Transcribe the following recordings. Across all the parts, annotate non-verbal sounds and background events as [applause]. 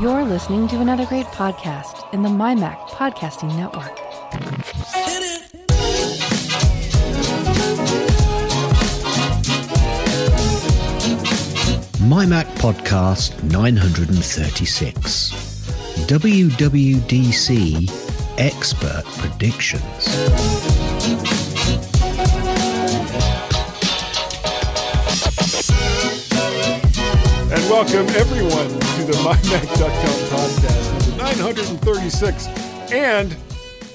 You're listening to another great podcast in the MyMac Podcasting Network. MyMac Podcast 936 WWDC Expert Predictions. And welcome everyone to MyMac.com podcast, number 936. And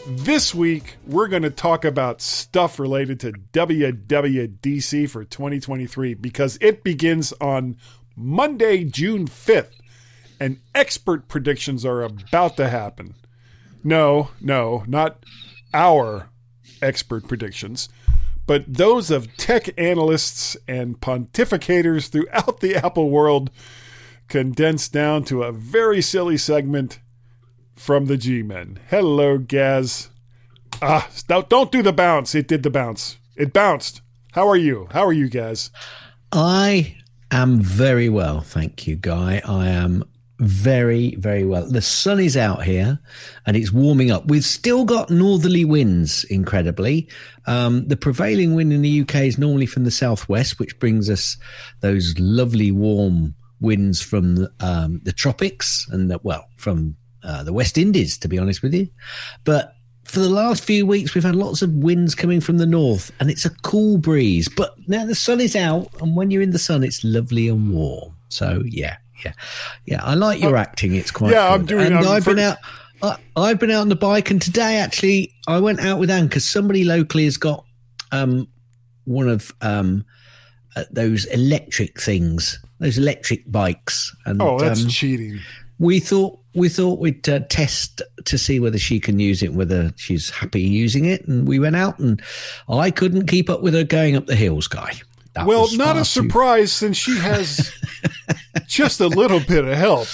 this week, we're going to talk about stuff related to WWDC for 2023 because it begins on Monday, June 5th, and expert predictions are about to happen. No, no, not our expert predictions, but those of tech analysts and pontificators throughout the Apple world condensed down to a very silly segment from the G Men. Hello, Gaz. Ah, don't, don't do the bounce. It did the bounce. It bounced. How are you? How are you, Gaz? I am very well, thank you, Guy. I am very, very well. The sun is out here and it's warming up. We've still got northerly winds, incredibly. Um, the prevailing wind in the UK is normally from the southwest, which brings us those lovely warm winds from um, the tropics and, the, well, from uh, the West Indies, to be honest with you. But for the last few weeks, we've had lots of winds coming from the north, and it's a cool breeze. But now the sun is out, and when you're in the sun, it's lovely and warm. So yeah, yeah, yeah. I like your uh, acting; it's quite. Yeah, good. I'm doing. And I'm I've been out. I, I've been out on the bike, and today actually I went out with Anne because somebody locally has got um, one of um, uh, those electric things, those electric bikes, and Oh, that's um, cheating. we thought we thought we'd uh, test to see whether she can use it, whether she's happy using it, and we went out, and I couldn't keep up with her going up the hills, guy. That Well, not a too- surprise since she has [laughs] just a little bit of help.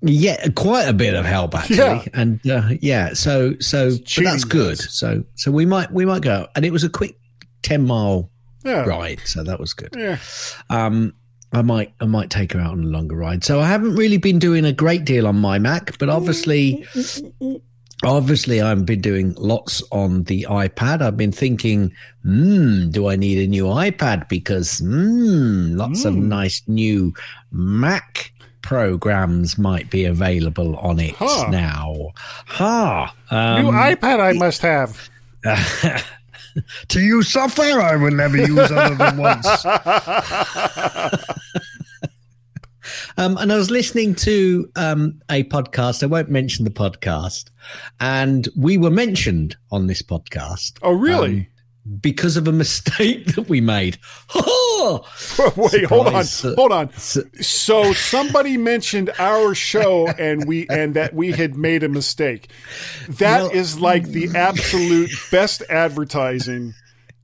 Yeah, quite a bit of help actually, Yeah. and uh, yeah, so so that's good. So so we might we might go, and it was a quick ten mile Yeah. ride, so that was good. Yeah. Um, I might I might take her out on a longer ride. So I haven't really been doing a great deal on my Mac, but obviously, obviously I've been doing lots on the iPad. I've been thinking, hmm, do I need a new iPad? Because hmm, lots of nice new Mac programs might be available on it Huh. now. Ha! Um, New iPad I must have. [laughs] [laughs] to use software I will never use other than once. [laughs] Um, and I was listening to um, a podcast. I won't mention the podcast, and we were mentioned on this podcast Oh, really? Because of a mistake [laughs] that we made. Oh, [laughs] Wait, hold on. Hold on. so- So somebody mentioned our show and we and that we had made a mistake. That is Well- like the absolute [laughs] best advertising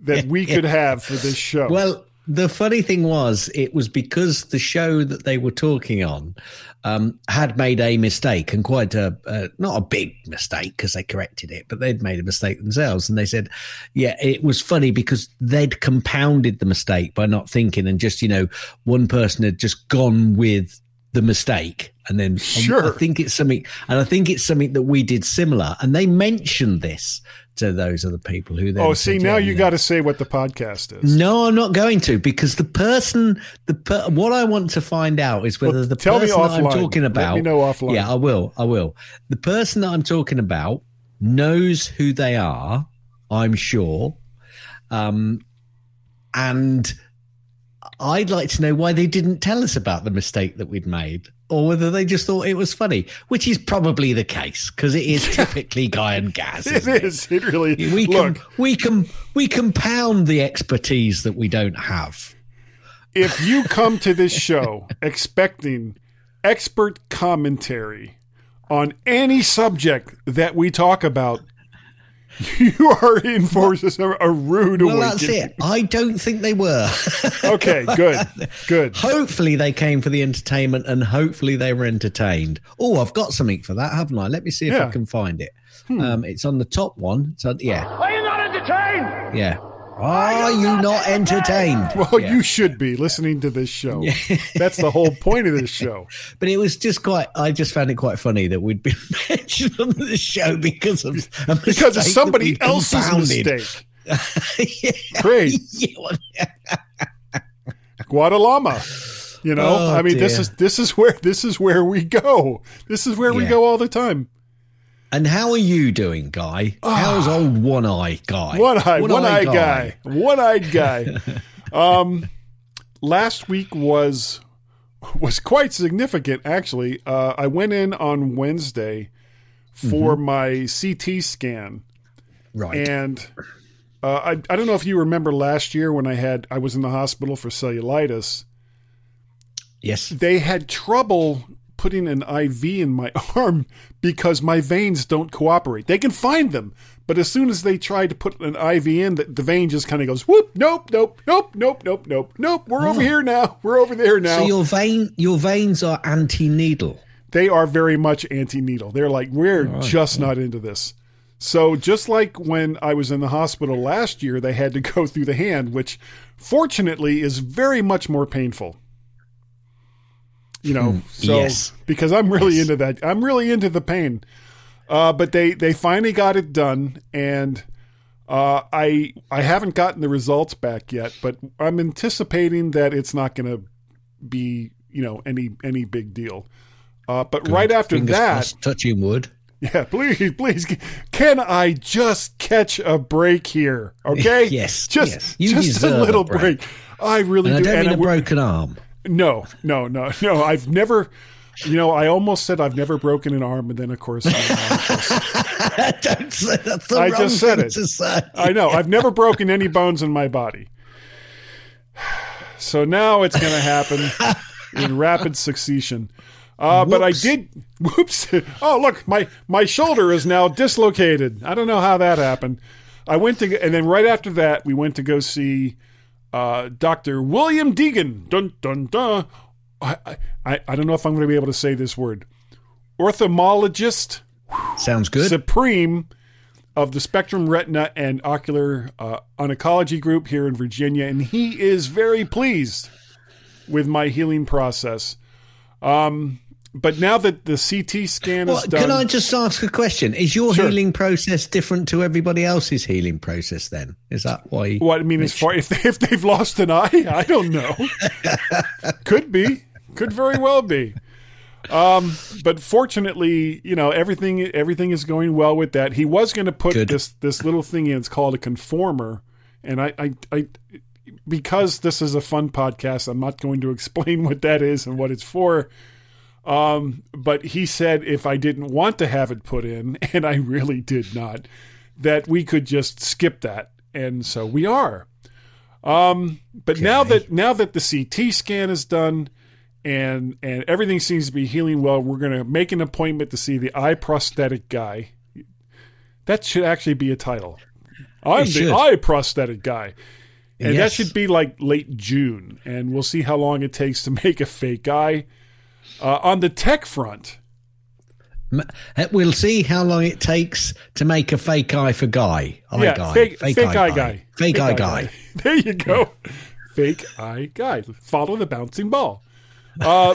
that we could have for this show. Well, the funny thing was, it was because the show that they were talking on um, had made a mistake and quite a, uh, not a big mistake because they corrected it, but they'd made a mistake themselves. And they said, yeah, it was funny because they'd compounded the mistake by not thinking and just, you know, one person had just gone with the mistake. And then Sure. I think it's something, and I think it's something that we did similar. And they mentioned this to those other people who then oh, see, now you got to say what the podcast is. No, I'm not going to because the person, the per, what I want to find out is whether Well, the tell me person that I'm offline. talking Let me about. know offline. Yeah, I will. I will. The person that I'm talking about knows who they are. I'm sure, um, and I'd like to know why they didn't tell us about the mistake that we'd made. Or whether they just thought it was funny, which is probably the case because it is [laughs] typically Guy and Gaz. It it? is. It really. we look, can we can we compound the expertise that we don't have. if you come to this show [laughs] expecting expert commentary on any subject that we talk about, [laughs] you are in for a, a rude Well, awakening. that's it. I don't think they were. [laughs] [laughs] Okay, good, good. hopefully, they came for the entertainment, and hopefully, they were entertained. Oh, I've got something for that, haven't I? Let me see if Yeah. Hmm. I can find it. Um, it's on the top one. So yeah, Are you not entertained? yeah. Are you not entertained? Well, yeah. you should be listening to this show. That's the whole point of this [laughs] show. But it was just quite. I just found it quite funny that we'd been [laughs] mentioned on the show because of because of somebody else's mistake. [laughs] yeah. Great. Guadalama. You know, oh, I mean, dear. this is this is where this is where we go. This is where yeah. we go all the time. And how are you doing, Guy? How's ah. old One Eye Guy? One Eye, One Eye Guy, One Eyed Guy. [laughs] um, last week was was quite significant. Actually, uh, I went in on Wednesday for mm-hmm. my CT scan, right? And uh, I I don't know if you remember last year when I had I was in the hospital for cellulitis. Yes, they had trouble putting an IV in my [laughs] arm because my veins don't cooperate. They can find them, but as soon as they try to put an IV in, the, the vein just kind of goes whoop. Nope, nope, nope, nope, nope, nope, nope. We're oh. over here now. [laughs] We're over there now. So your vein, your veins are anti-needle. They are very much anti-needle. They're like we're right. just not into this. So just like when I was in the hospital last year, they had to [laughs] go through the hand, which fortunately is very much more painful you know. Hmm. So yes. because I'm really yes. into that, I'm really into the pain. Uh, but they they finally got it done, and uh, I I haven't gotten the results back yet, but I'm anticipating that it's not going to be you know any any big deal. Uh, but Good. right after Fingers that, crossed, touching wood. Yeah, please, please. Can I just catch a break here? Okay. [laughs] yes. Just, yes. just a little a break. break. I really and do. I don't mean a broken arm. No, no, no, no. I've never. You know, I almost said I've never broken an arm, and then of course, [laughs] Don't say that's the I wrong just said it. I know. I've never broken any bones in my body. So now it's going to happen in rapid succession. Uh, but I did. Whoops! Oh, look, my my shoulder is now dislocated. I don't know how that happened. I went to, and then right after that, we went to go see uh, Dr. William Deegan. Dun, dun, dun. I, I, I don't know if I'm going to be able to say this word. Ophthalmologist. Sounds good. Supreme of the Spectrum Retina and Ocular uh, Oncology Group here in Virginia. And he is very pleased with my healing process. Um, but now that the CT scan is done, can I just ask a question? Is your sure. healing process different to everybody else's healing process? Then is that why? What I mean, as far [laughs] if they, if they've lost an eye, I don't know. [laughs] Could be, could very well be. Um, but fortunately, you know everything everything is going well with that. He was going to put Good. this this little thing in. It's called a conformer, and I, I I because this is a fun podcast, I'm not going to [laughs] explain what that is and what it's for. Um, but he said if I didn't want to have it put in, [laughs] and I really did not, that we could just skip that. And so we are. Um, but okay. now that now that the CT scan is done and and everything seems to be healing well, we're going to make an appointment to see the eye prosthetic guy. That should actually be a title. I'm the eye prosthetic guy. And yes. that should be like late June, and we'll see how long it takes to [laughs] make a fake eye. Uh, on the tech front, uh, We'll see how long it takes to make a fake eye for Guy. Eye yeah, guy. Fake, fake, fake eye, guy. guy. Fake, fake eye, eye guy. guy. [laughs] There you go. fake eye guy. Follow the bouncing ball. Uh,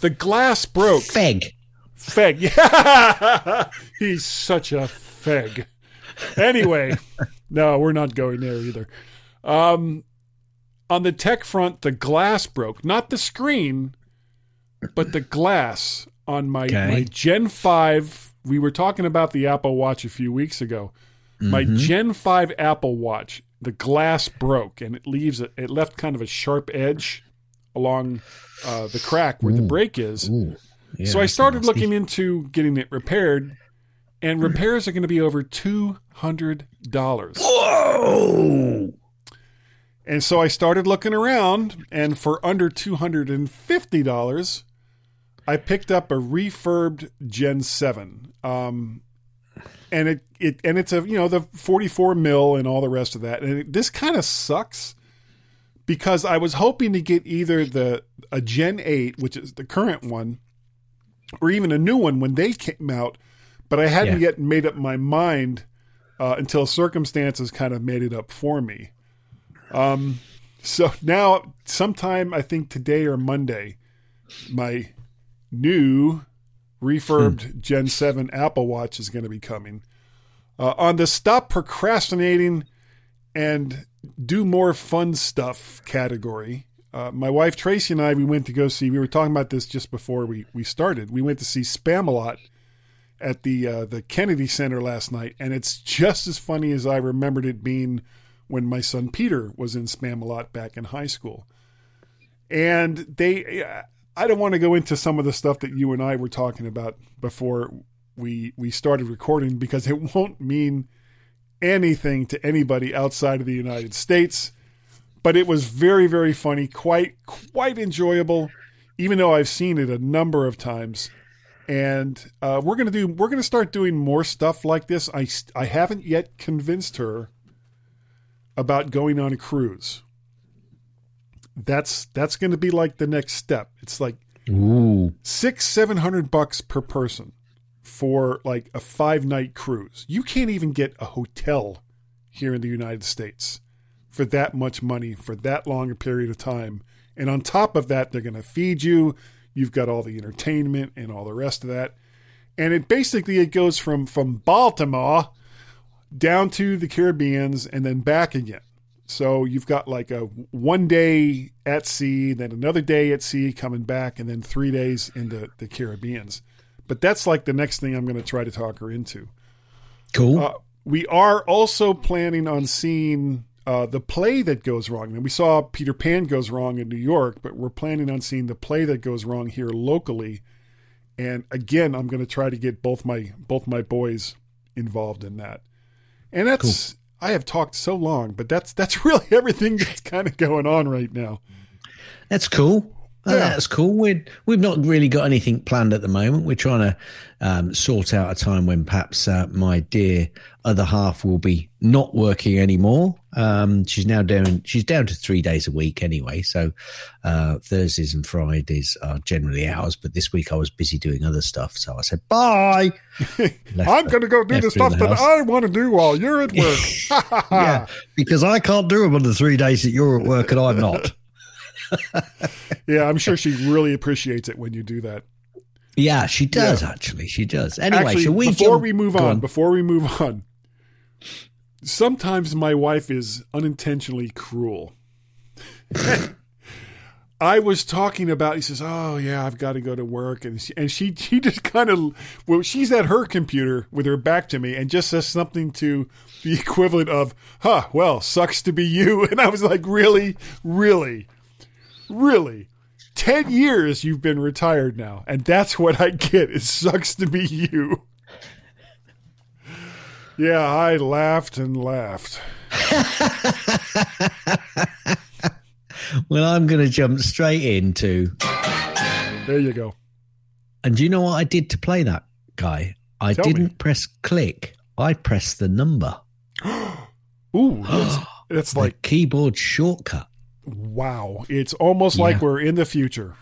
the glass broke. Feg. Feg. [laughs] Yeah. He's such a feg. Anyway, no, we're not going there either. Um, on the tech front, the glass broke. Not the screen, but the glass on my okay. my Gen Five. We were talking about the Apple Watch a few weeks ago. Mm-hmm. My Gen Five Apple Watch, the glass broke, and it leaves a, it left kind of a sharp edge along uh, the crack where Ooh. the break is. Yeah, so I started looking into getting it repaired, and repairs are going to be over two hundred dollars. Whoa! And so I started looking around, and for under two hundred and fifty dollars, I picked up a refurbed Gen Seven, um, and it it and it's a you know the forty four mil and all the rest of that. And it, this kind of sucks because I was hoping to get either the a Gen Eight, which is the current one, or even a new one when they came out, but I hadn't yeah. yet made up my mind uh, until circumstances kind of made it up for me. Um, so now, sometime I think today or Monday, my new refurbed Gen 7 Apple Watch is going to be coming. Uh, on the stop procrastinating and do more fun stuff category, uh, my wife Tracy and I, we went to go see, we were talking about this just before we, we started. We went to see Spamalot at the uh, the Kennedy Center last night, and it's just as funny as I remembered it being when my son Peter was in Spamalot back in high school. And they, I don't want to go into some of the stuff that you and I were talking about before we we started recording because it won't mean anything to anybody outside of the United States. But it was very very funny, quite quite enjoyable, even though I've seen it a number of times and uh, we're gonna do we're gonna start doing more stuff like this. I I haven't yet convinced her about going on a cruise. That's that's gonna be like the next step. It's like Ooh. six seven hundred bucks per person for like a five night cruise. You can't even get a hotel here in the United States for that much money for that long a period of time. And on top of that, they're going to feed you. You've got all the entertainment and all the rest of that. And it basically it goes from from Baltimore down to the Caribbeans and then back again. So you've got like a one day at sea, then another day at sea coming back, and then three days in the, the Caribbeans. But that's like the next thing I'm going to try to talk her into. Cool. Uh, we are also planning on seeing uh, the play that goes wrong. And we saw Peter Pan goes wrong in New York, but we're planning on seeing the play that goes wrong here locally. And again, I'm going to try to get both my both my boys involved in that. And that's cool. I have talked so long, but that's that's [laughs] really everything that's kind of going on right now. That's cool. Oh, yeah. That's cool. we we've not really got anything planned at the moment. We're trying to um, sort out a time when perhaps uh, my dear other half will be not working anymore. Um, she's now down. She's down to three days a week anyway. So uh, Thursdays and Fridays are generally ours. But this week I was busy doing other stuff, so I said bye. [laughs] I'm going to go do the stuff the that I want to do while you're at work. [laughs] [laughs] yeah, because I can't do them on the three days that you're at work and I'm not. Yeah, I'm sure she really appreciates it when you do that. Yeah, she does yeah. actually. She does. Anyway, actually, we before jump- we move on, on, before we move on, sometimes my wife is unintentionally cruel. [laughs] I was talking about. He says, "Oh yeah, I've got to go to work," and she, and she she just kind of well, she's at her computer with her back to me and just says something to the [laughs] equivalent of, "Huh, well, sucks to be you." [laughs] And I was like, "Really, really." Really? 10 years you've been retired now, and that's what I get. It sucks to be you. Yeah, I laughed and laughed. well, I'm going to jump straight into. There you go. And do you know what I did to play that guy? I Tell didn't me. press click. I pressed the number. [gasps] Ooh, that's, that's [gasps] like keyboard shortcut wow, it's almost yeah. like we're in the future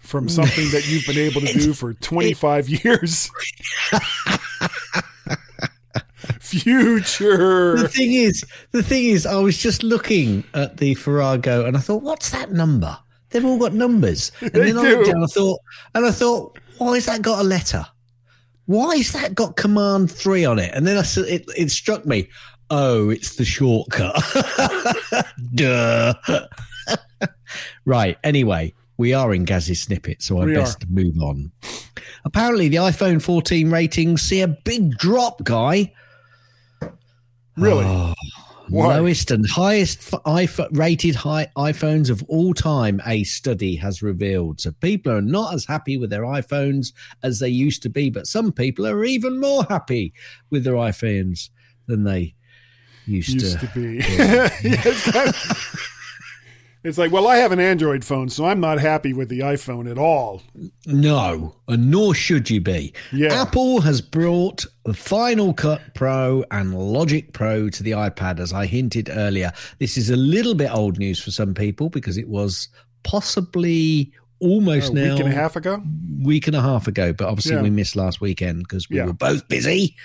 from something that you've been able to [laughs] do for 25 years. [laughs] future. The thing is, the thing is, I was just looking at the Farrago and I thought, what's that number? They've all got numbers. And they then do. I looked down, I thought, and I thought, why has that got a letter? Why has that got command three on it? And then I, it, it struck me, oh, it's the shortcut. [laughs] Duh. [laughs] right. Anyway, we are in Gaz's snippet, so I we best are. move on. Apparently, the iPhone 14 ratings see a big drop, guy. Really? Oh, lowest and highest rated high iPhones of all time, a study has revealed. So people are not as happy with their iPhones as they used to be, but some people are even more happy with their iPhones than they used, used to, to be. [laughs] yeah, it's like, well, I have an Android phone, so I'm not happy with the iPhone at all. No, and nor should you be. Yeah. Apple has brought the Final Cut Pro and Logic Pro to the iPad, as I hinted earlier. This is a little bit old news for some people because it was possibly almost a now week and a half ago week and a half ago, but obviously Yeah. we missed last weekend because we Yeah. were both busy.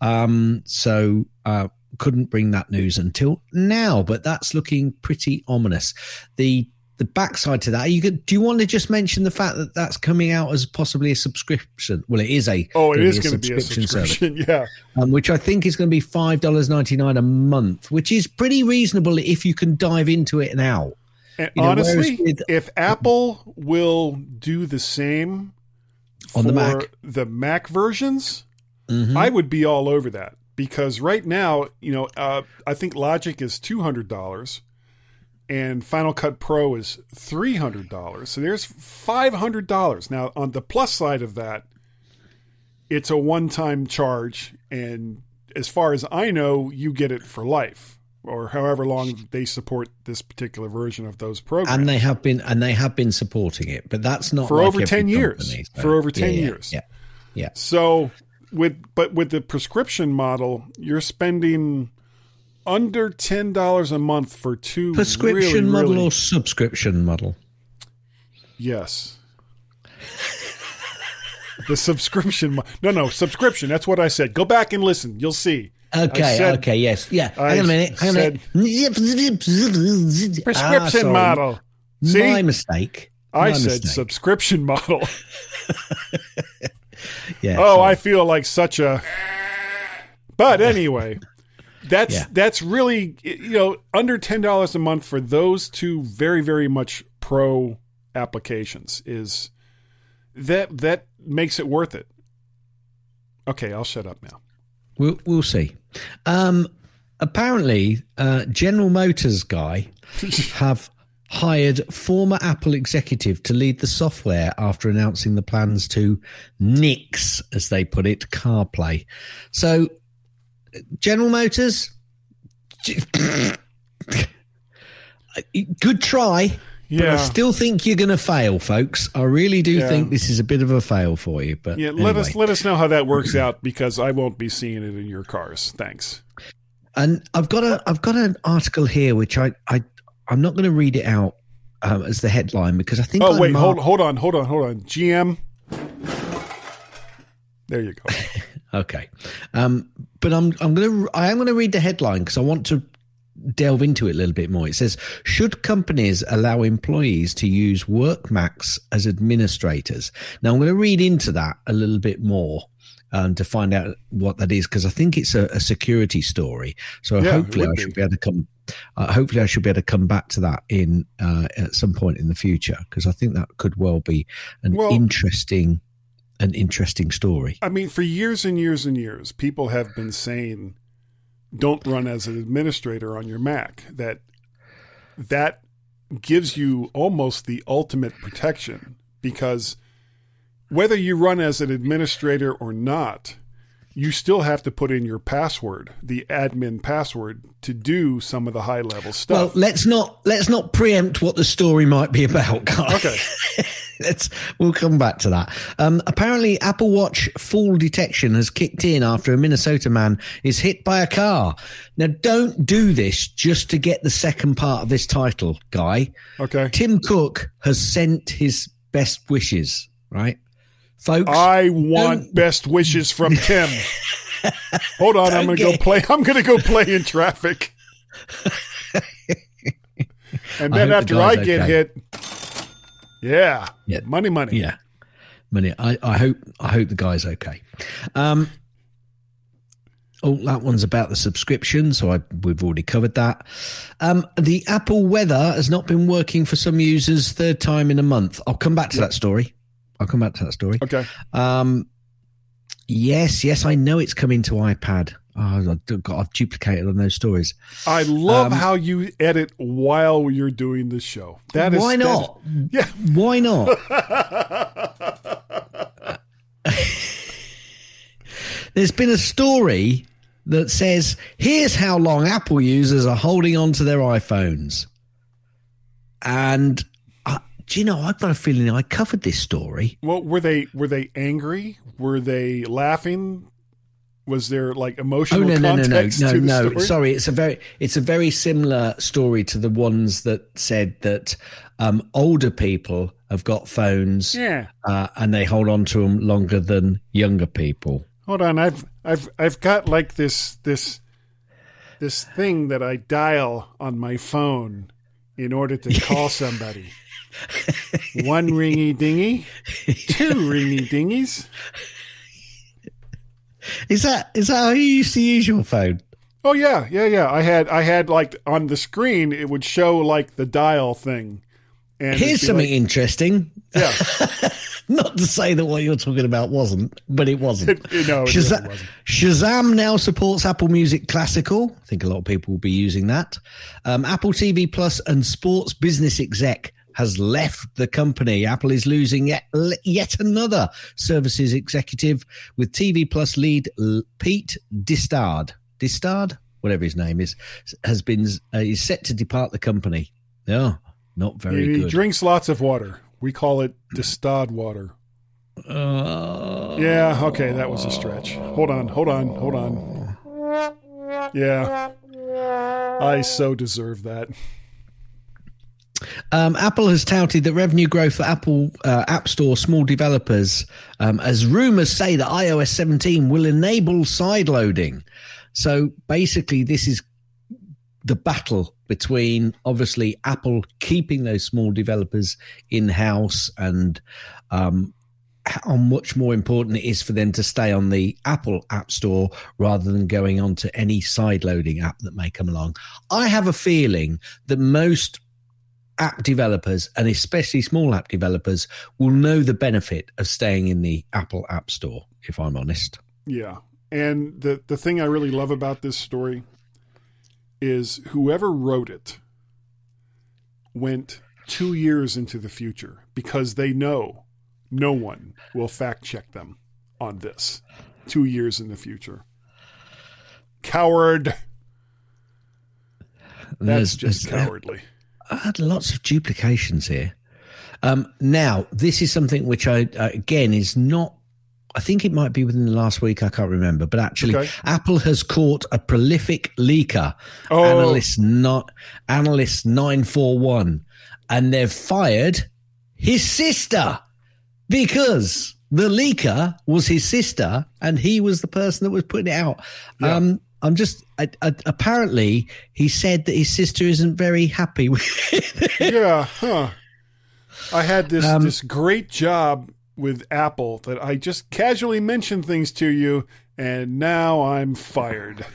Um, so uh, couldn't bring that news until now, but that's looking pretty ominous. The the backside to that, you could, do you want to just mention the fact that that's coming out as possibly a subscription? Well, it is a Oh, it is going to be a service subscription. [laughs] Yeah. um, which I think is going to be five dollars ninety nine a month, which is pretty reasonable if you can dive into it now. And You know, honestly, with- if Apple will do the same On the Mac. the Mac versions, Mhm. I would be all over that because right now, you know, uh, I think Logic is two hundred dollars, and Final Cut Pro is three hundred dollars. So there's five hundred dollars. Now, on the plus side of that, it's a one-time charge, and as far as I know, you get it for life or however long they support this particular version of those programs. and they have been and they have been supporting it, but that's not For like over every 10 years. company, For over 10 yeah, yeah, years. Yeah, yeah. So with but with the prescription model, you're spending under ten dollars a month for two Prescription really, model really- or subscription model? yes. the subscription, mo- no, no, subscription. That's what I said. Go back and listen. You'll see. Okay, said- okay, yes, yeah. I hang on a minute. Hang on a minute. Ah, Prescription sorry. model. See, My mistake. I said mistake. subscription model. [laughs] Yeah. Oh, sorry. I feel like such a. But anyway, that's Yeah. that's really you know under ten dollars a month for those two very very much pro applications is that that makes it worth it. Okay, I'll shut up now. We'll, we'll see. Um, apparently, uh, General Motors guy [laughs] have hired former Apple executive to lead the software after announcing the plans to nix, as they put it, CarPlay. So, General Motors, good try. But I Yeah. still think you're going to fail, folks. I really do Yeah. think this is a bit of a fail for you. But Yeah, let us let us know how that works out because I won't be seeing it in your cars. Thanks. And I've got a I've got an article here which I I I'm not going to read it out um, as the headline because I think. Oh I wait, marked- hold hold on, hold on, hold on. GM. There you go. [laughs] Okay, um, but I'm I'm going to I am going to read the headline because I want to delve into it a little bit more. It says, "Should companies allow employees to use work Macs as administrators?" Now I'm going to read into that a little bit more. Um, to find out what that is, because I think it's a, a security story. So Yeah, hopefully, I should be. be able to come. Uh, hopefully, I should be able to come back to that in uh, at some point in the future, because I think that could well be an Well- interesting, an interesting story. I mean, for years and years and years, people have been saying, "Don't run as an administrator on your Mac." That that gives you almost the ultimate protection because whether you run as an administrator or not, you still have to put in your password, the admin password, to do some of the high level stuff. Well, let's not let's not preempt what the story might be [laughs] about, guys. Okay. [laughs] let's we'll come back to that. Um, apparently, Apple Watch fall detection has kicked in after a Minnesota man is hit by a car. Now, don't do this just to get the second part of this title, guy. okay. Tim Cook has sent his best wishes, right, folks? I want Don't- best wishes from Tim. [laughs] Hold on, I'm going to go play. I'm going to go play in traffic. [laughs] and I then the after I get okay. hit, yeah, Yeah. money, money. Yeah. Money. I, I hope I hope the guy's okay. Um Oh, that one's about the subscription, so I, we've already covered that. Um, the Apple weather has not been working for some users. Third time in a month. I'll come back to that story. I'll come back to that story. Okay. Um, yes, yes, I know it's coming to iPad. Oh, I've, got, I've duplicated on those stories. I love Um, how you edit while you're doing this show. That is Why not? yeah. [laughs] Why not? There's been a story that says, here's how long Apple users are holding on to their iPhones. And do you know, I've got a feeling I covered this story. Well, were they were they angry? Were they laughing? Was there like emotional? Oh emotional no no no no no no! Sorry, it's a very it's a very similar story to the ones that said that um, older people have got phones, Yeah. uh, and they hold on to them longer than younger people. Hold on, I've I've I've got like this this this thing that I dial on my phone in order to call [laughs] somebody. One ringy dingy, two ringy dingies. Is that is that how you used to use your phone? Oh yeah, yeah, yeah. I had I had like on the screen it would show like the dial thing. And Here's something like- interesting. yeah. [laughs] Not to say that what you're talking about wasn't, but it wasn't. It- [laughs] no, it Shaza- really wasn't. Shazam now supports Apple Music Classical. I think a lot of people will be using that. Um, Apple TV Plus and Sports Business Exec has left the company. Apple is losing yet, yet another services executive with TV Plus lead Pete Distard. Distard, whatever his name is, has been uh, is set to depart the company. Oh, not very he good. drinks lots of water. We call it distilled water. Uh, Yeah, okay, that was a stretch. Hold on, hold on, hold on. Yeah. I so deserve that. Um, Apple has touted that revenue growth for Apple uh, App Store small developers, um, as rumors say that iOS 17 will enable side loading. So basically, this is the battle between obviously Apple keeping those small developers in house and um, how much more important it is for them to stay on the Apple App Store rather than going on to any side loading app that may come along. I have a feeling that most app developers and especially small app developers will know the benefit of staying in the Apple App Store, if I'm honest. Yeah. And the the thing I really love about this story is whoever wrote it went 2 years into the future because they know no one will fact check them on this 2 years in the future. Coward. That's there's- just there's- cowardly. I had lots of duplications here. Um, now, this is something which I, uh, again, is not, I think it might be within the last week. I can't remember, but actually, Okay. Apple has caught a prolific leaker, Oh. analyst not analyst nine four one, and they've fired his sister because the leaker was his sister, and he was the person that was putting it out. Yeah. Um, I'm just I, I, apparently he said that his sister isn't very happy with it. yeah, huh. I had this Um, this great job with Apple that I just casually mentioned things to you, and now I'm fired.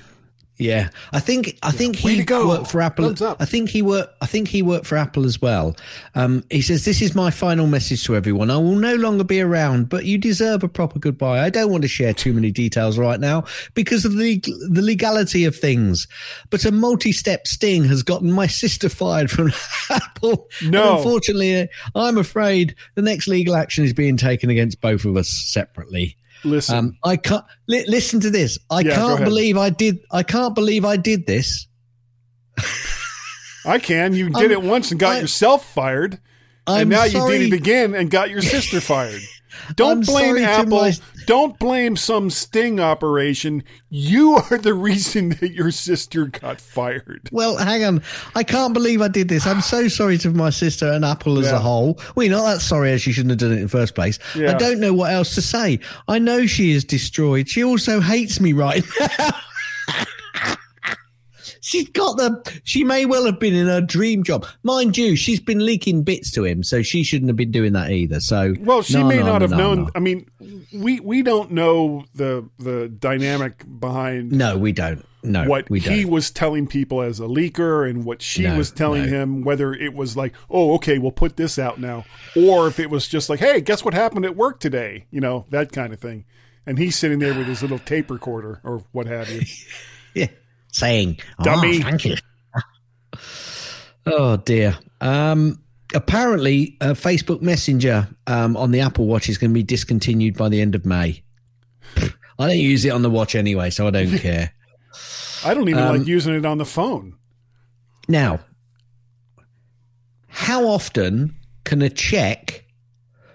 Yeah, I think I think he worked for Apple. I think he worked. I think he worked for Apple as well. Um, he says, "This is my final message to everyone. I will no longer be around, but you deserve a proper goodbye. I don't want to share too many details right now because of the the legality of things. But a multi-step sting has gotten my sister fired from [laughs] Apple. And No. unfortunately, I'm afraid the next legal action is being taken against both of us separately." Listen, Um, I can't li- listen to this. I Yeah, can't believe I did. I can't believe I did this. I can. You did I'm- it once and got I- yourself fired, I'm and now sorry. you did it again and got your sister fired. Don't I'm blame Apple. my- Don't blame some sting operation. You are the reason [laughs] that your sister got fired. Well, hang on. I can't believe I did this. I'm so sorry to my sister and Apple as Yeah. a whole. We're not that sorry as she shouldn't have done it in the first place. Yeah. I don't know what else to say. I know she is destroyed. She also hates me right now. [laughs] She's got the. She may well have been in her dream job, mind you. She's been leaking bits to him, so she shouldn't have been doing that either. So, Well, she no, may no, not no, have no, known. no. I mean, we we don't know the the dynamic behind No, we don't. No, what we he don't. was telling people as a leaker and what she No, was telling no. him, whether it was like, oh, okay, we'll put this out now, or if it was just like, hey, guess what happened at work today? You know, that kind of thing. And he's sitting there with his little tape recorder or what have you. [laughs] Yeah. Saying, Dummy. Oh, thank you. oh dear. Um, apparently, uh, Facebook Messenger um, on the Apple Watch is going to be discontinued by the end of May. I don't use it on the watch anyway, so I don't [laughs] care. I don't even Um, like using it on the phone. Now, how often can a check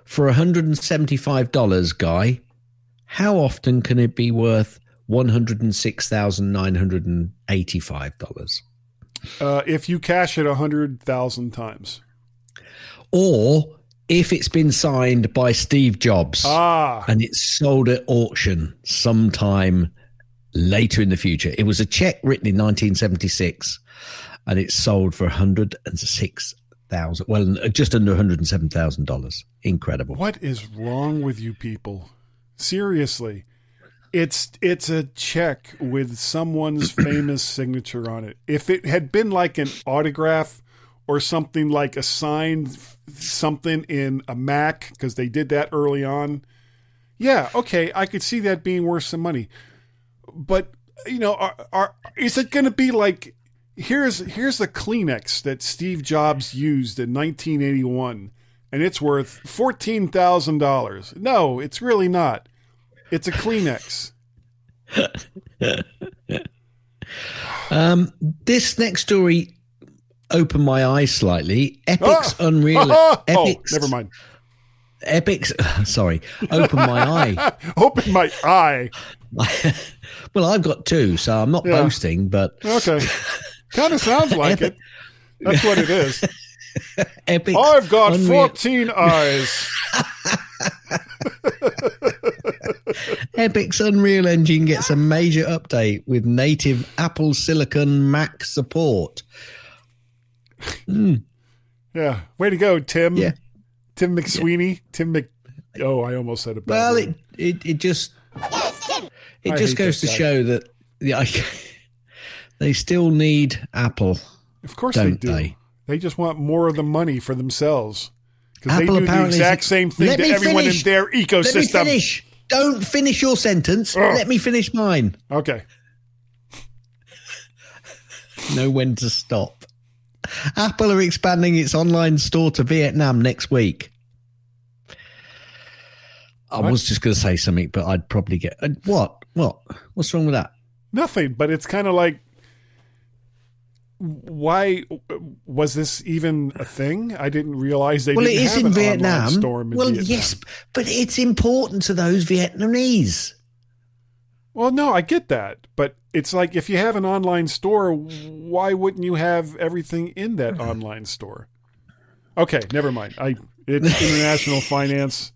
for $175 guy, how often can it be worth $106,985? Uh, if you cash it a hundred thousand times, or if it's been signed by Steve Jobs Ah, and it's sold at auction sometime later in the future. It was a check written in 1976 and it's sold for 106,000 well just under 107,000 dollars. Incredible. what is wrong with you people? Seriously. It's it's a check with someone's [clears throat] famous signature on it. If it had been like an autograph or something like a signed something in a Mac because they did that early on, yeah, okay, I could see that being worth some money. But you know, are, are is it going to be like here's here's the Kleenex that Steve Jobs used in 1981, and it's worth fourteen thousand dollars? No, it's really not. It's a Kleenex. Um this next story opened my eyes slightly. Epic's Ah! Unreal [laughs] oh, Epic's never mind. Epic's [laughs] sorry, open my eye. [laughs] Open my eye. well, I've got two, so I'm not Yeah. boasting, but Okay, kind of sounds like it. That's what it is. Epic's I've got Unreal- 14 eyes. Epic's Unreal Engine gets a major update with native Apple Silicon Mac support. Hmm. Yeah, way to go, Tim. Yeah. Tim McSweeney. Tim Mc. Oh, I almost said it. Well, it it, it just it I just goes to guy. show that yeah, [laughs] they still need Apple. of course don't they do. they? They just want more of the money for themselves because they do the exact same thing to everyone finish. in their Let me ecosystem. Don't finish your sentence. Ugh. Let me finish mine. Okay. [laughs] Know when to stop. Apple are expanding its online store to Vietnam next week. I What? was just going to say something, but I'd probably get uh, what? What? What's wrong with that? Nothing, but it's kind of like, why was this even a thing? I didn't realize they well, it is in Vietnam. store in well, Vietnam. yes, but it's important to those Vietnamese. Well, no, I get that, but it's like if you have an online store, why wouldn't you have everything in that mm-hmm. online store? Okay, never mind. I it's international [laughs] finance,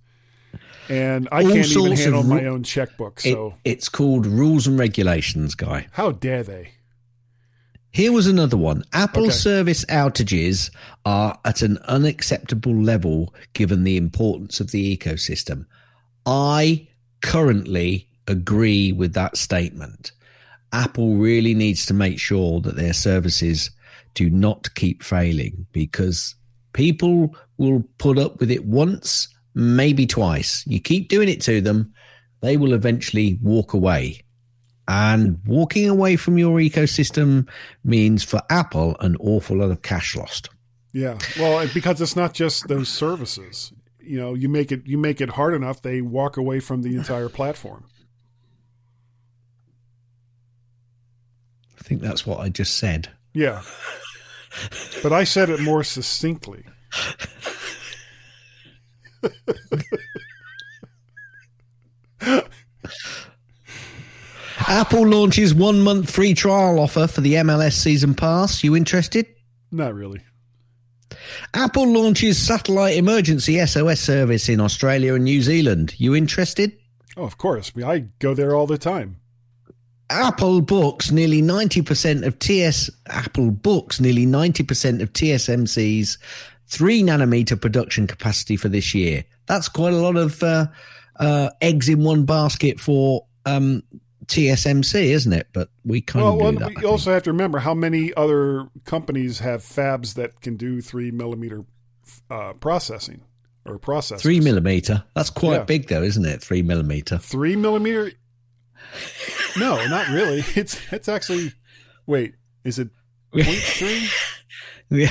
and I All can't even handle my own checkbook. It- So it's called rules and regulations, guy. how dare they? Here was another one. Apple Okay. service outages are at an unacceptable level given the importance of the ecosystem. I currently agree with that statement. Apple really needs to make sure that their services do not keep failing because people will put up with it once, maybe twice. You keep doing it to them, they will eventually walk away. And walking away from your ecosystem means for Apple an awful lot of cash lost. Yeah, well, because it's not just those services. You know, you make it you make it hard enough, they walk away from the entire platform. I think that's what I just said. Yeah, but I said it more succinctly. [laughs] Apple launches one month free trial offer for the MLS season pass. You interested? Not really. Apple launches satellite emergency SOS service in Australia and New Zealand. You interested? Oh, of course. I, go there all the time. Apple books nearly 90% of TS Apple books nearly 90% of TSMC's 3 nanometer production capacity for this year. That's quite a lot of uh, uh, eggs in one basket for um, TSMC, isn't it? But we kind Well, of well do that. We also have to remember how many other companies have fabs that can do three millimeter uh, processing or processing. 3 millimeter. That's quite Yeah. big though, isn't it? 3 millimeter. Three millimeter? No, not really. [laughs] It's it's actually. Wait, is it point three? [laughs]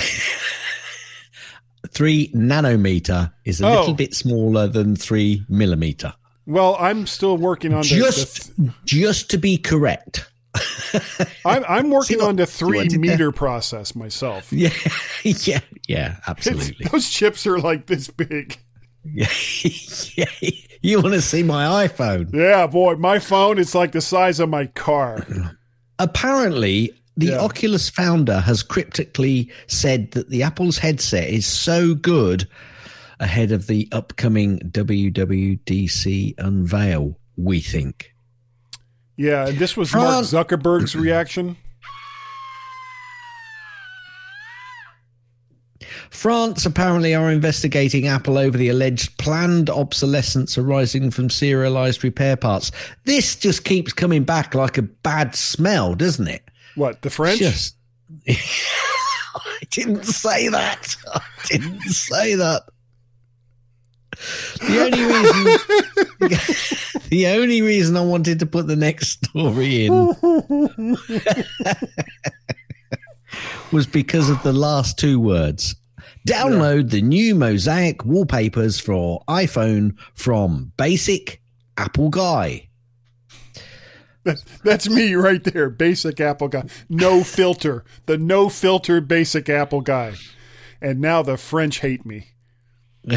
3 nanometer is a Oh. little bit smaller than 3 millimeter. Well, I'm still working on the. Just the just to be correct. [laughs] I'm, I'm working what- on the three meter process myself. [laughs] Yeah, yeah, yeah, It's- absolutely. those chips are like this big. [laughs] yeah. You want to see my iPhone? Yeah, boy, my phone is like the size of my car. [clears throat] Apparently, the Yeah. Oculus founder has cryptically said that the Apple's headset is so good ahead of the upcoming WWDC unveil, we think. Yeah, and this was Mark Zuckerberg's reaction. France apparently are investigating Apple over the alleged planned obsolescence arising from serialized repair parts. This just keeps coming back like a bad smell, doesn't it? What, the French? Just. [laughs] I didn't say that. I didn't say that. The only reason, [laughs] the only reason I wanted to put the next story in [laughs] was because of the last two words. Download the new Mosaic wallpapers for iPhone from Basic Apple Guy. That's, that's me right there. Basic Apple guy. No filter. The no filter basic Apple guy. And now the French hate me. [laughs]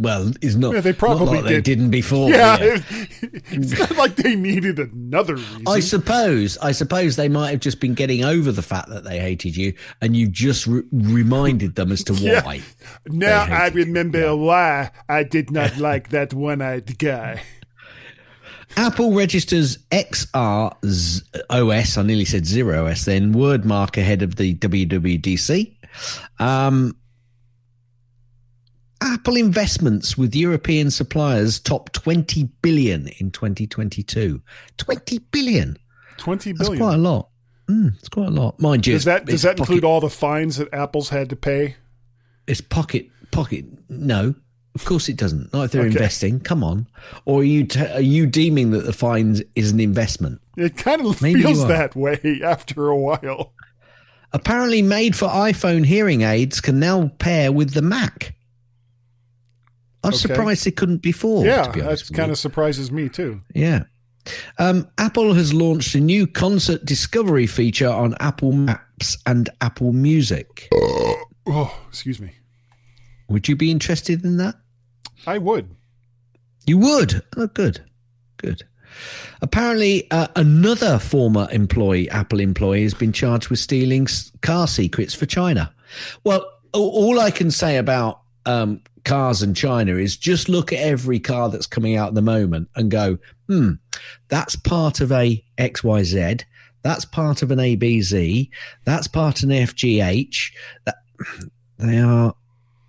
Well, it's not. Yeah, they not probably like they did. didn't before. Yeah, yeah. it- [laughs] it's not like they needed another reason. I suppose. I suppose they might have just been getting over the fact that they hated you, and you just re- reminded them as to [laughs] Yeah. why. now I you. remember why I did not [laughs] like that one-eyed guy. Apple registers XR OS. I nearly said zero OS. Then word mark ahead of the WWDC. Um, Apple investments with European suppliers top 20 billion in 2022. 20 billion. 20 billion. That's quite a lot. Mm, it's quite a lot. Mind you, Does that does that pocket- include all the fines that Apple's had to pay? It's pocket pocket. No, of course it doesn't. Not if they're Okay. investing. Come on. Or are you t- are you deeming that the fines is an investment? It kind of [laughs] Maybe feels that way after a while. Apparently, made for iPhone hearing aids can now pair with the Mac. I'm Okay. surprised it couldn't before. be honest Yeah, that kind of surprises me too. yeah. Um, Apple has launched a new concert discovery feature on Apple Maps and Apple Music. Oh, excuse me. Would you be interested in that? I would. You would. Oh, good, good. Apparently, uh, another former employee, Apple employee, has been charged with stealing car secrets for China. Well, all I can say about um, cars in China is just look at every car that's coming out at the moment and go, hmm, that's part of a XYZ. That's part of an ABZ. That's part of an FGH. That [sighs] they are.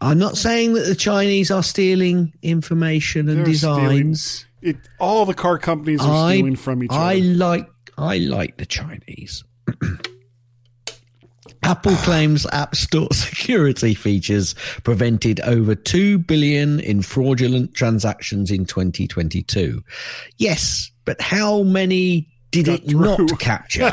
I'm not saying that the Chinese are stealing information and They're designs. It all the car companies are I, stealing from each I other. I like I like the Chinese. [clears throat] Apple claims App Store [laughs] security features prevented over 2 billion in fraudulent transactions in 2022. Yes, but how many did Got it through. not capture? [laughs]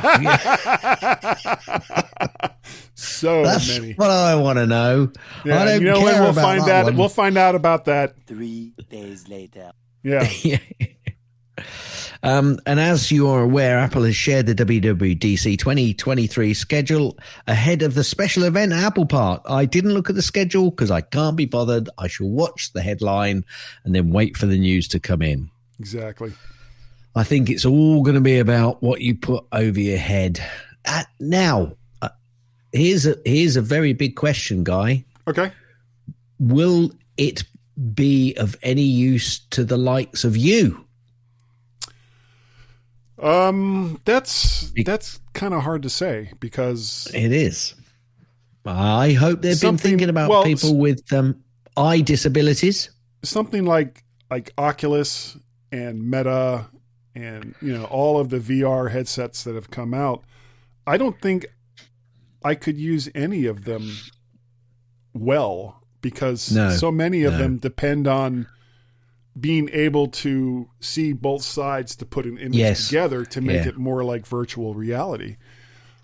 so That's many. what I want to know. Yeah, I don't you know care what? We'll about find that out. We'll find out about that. Three days later. Yeah. [laughs] Um, and as you are aware, Apple has shared the WWDC 2023 schedule ahead of the special event at Apple Park. I didn't look at the schedule because I can't be bothered. I shall watch the headline and then wait for the news to come in. Exactly. I think it's all going to be about what you put over your head. Uh, now, uh, here's a here's a very big question, guy. Okay. Will it be of any use to the likes of you? Um, that's that's kind of hard to say because It is. I hope they've been thinking about well, people with um, eye disabilities. something like like Oculus and Meta and you know all of the VR headsets that have come out, I don't think I could use any of them well because No, so many of no. them depend on being able to see both sides to put an image Yes. together to make Yeah. it more like virtual reality.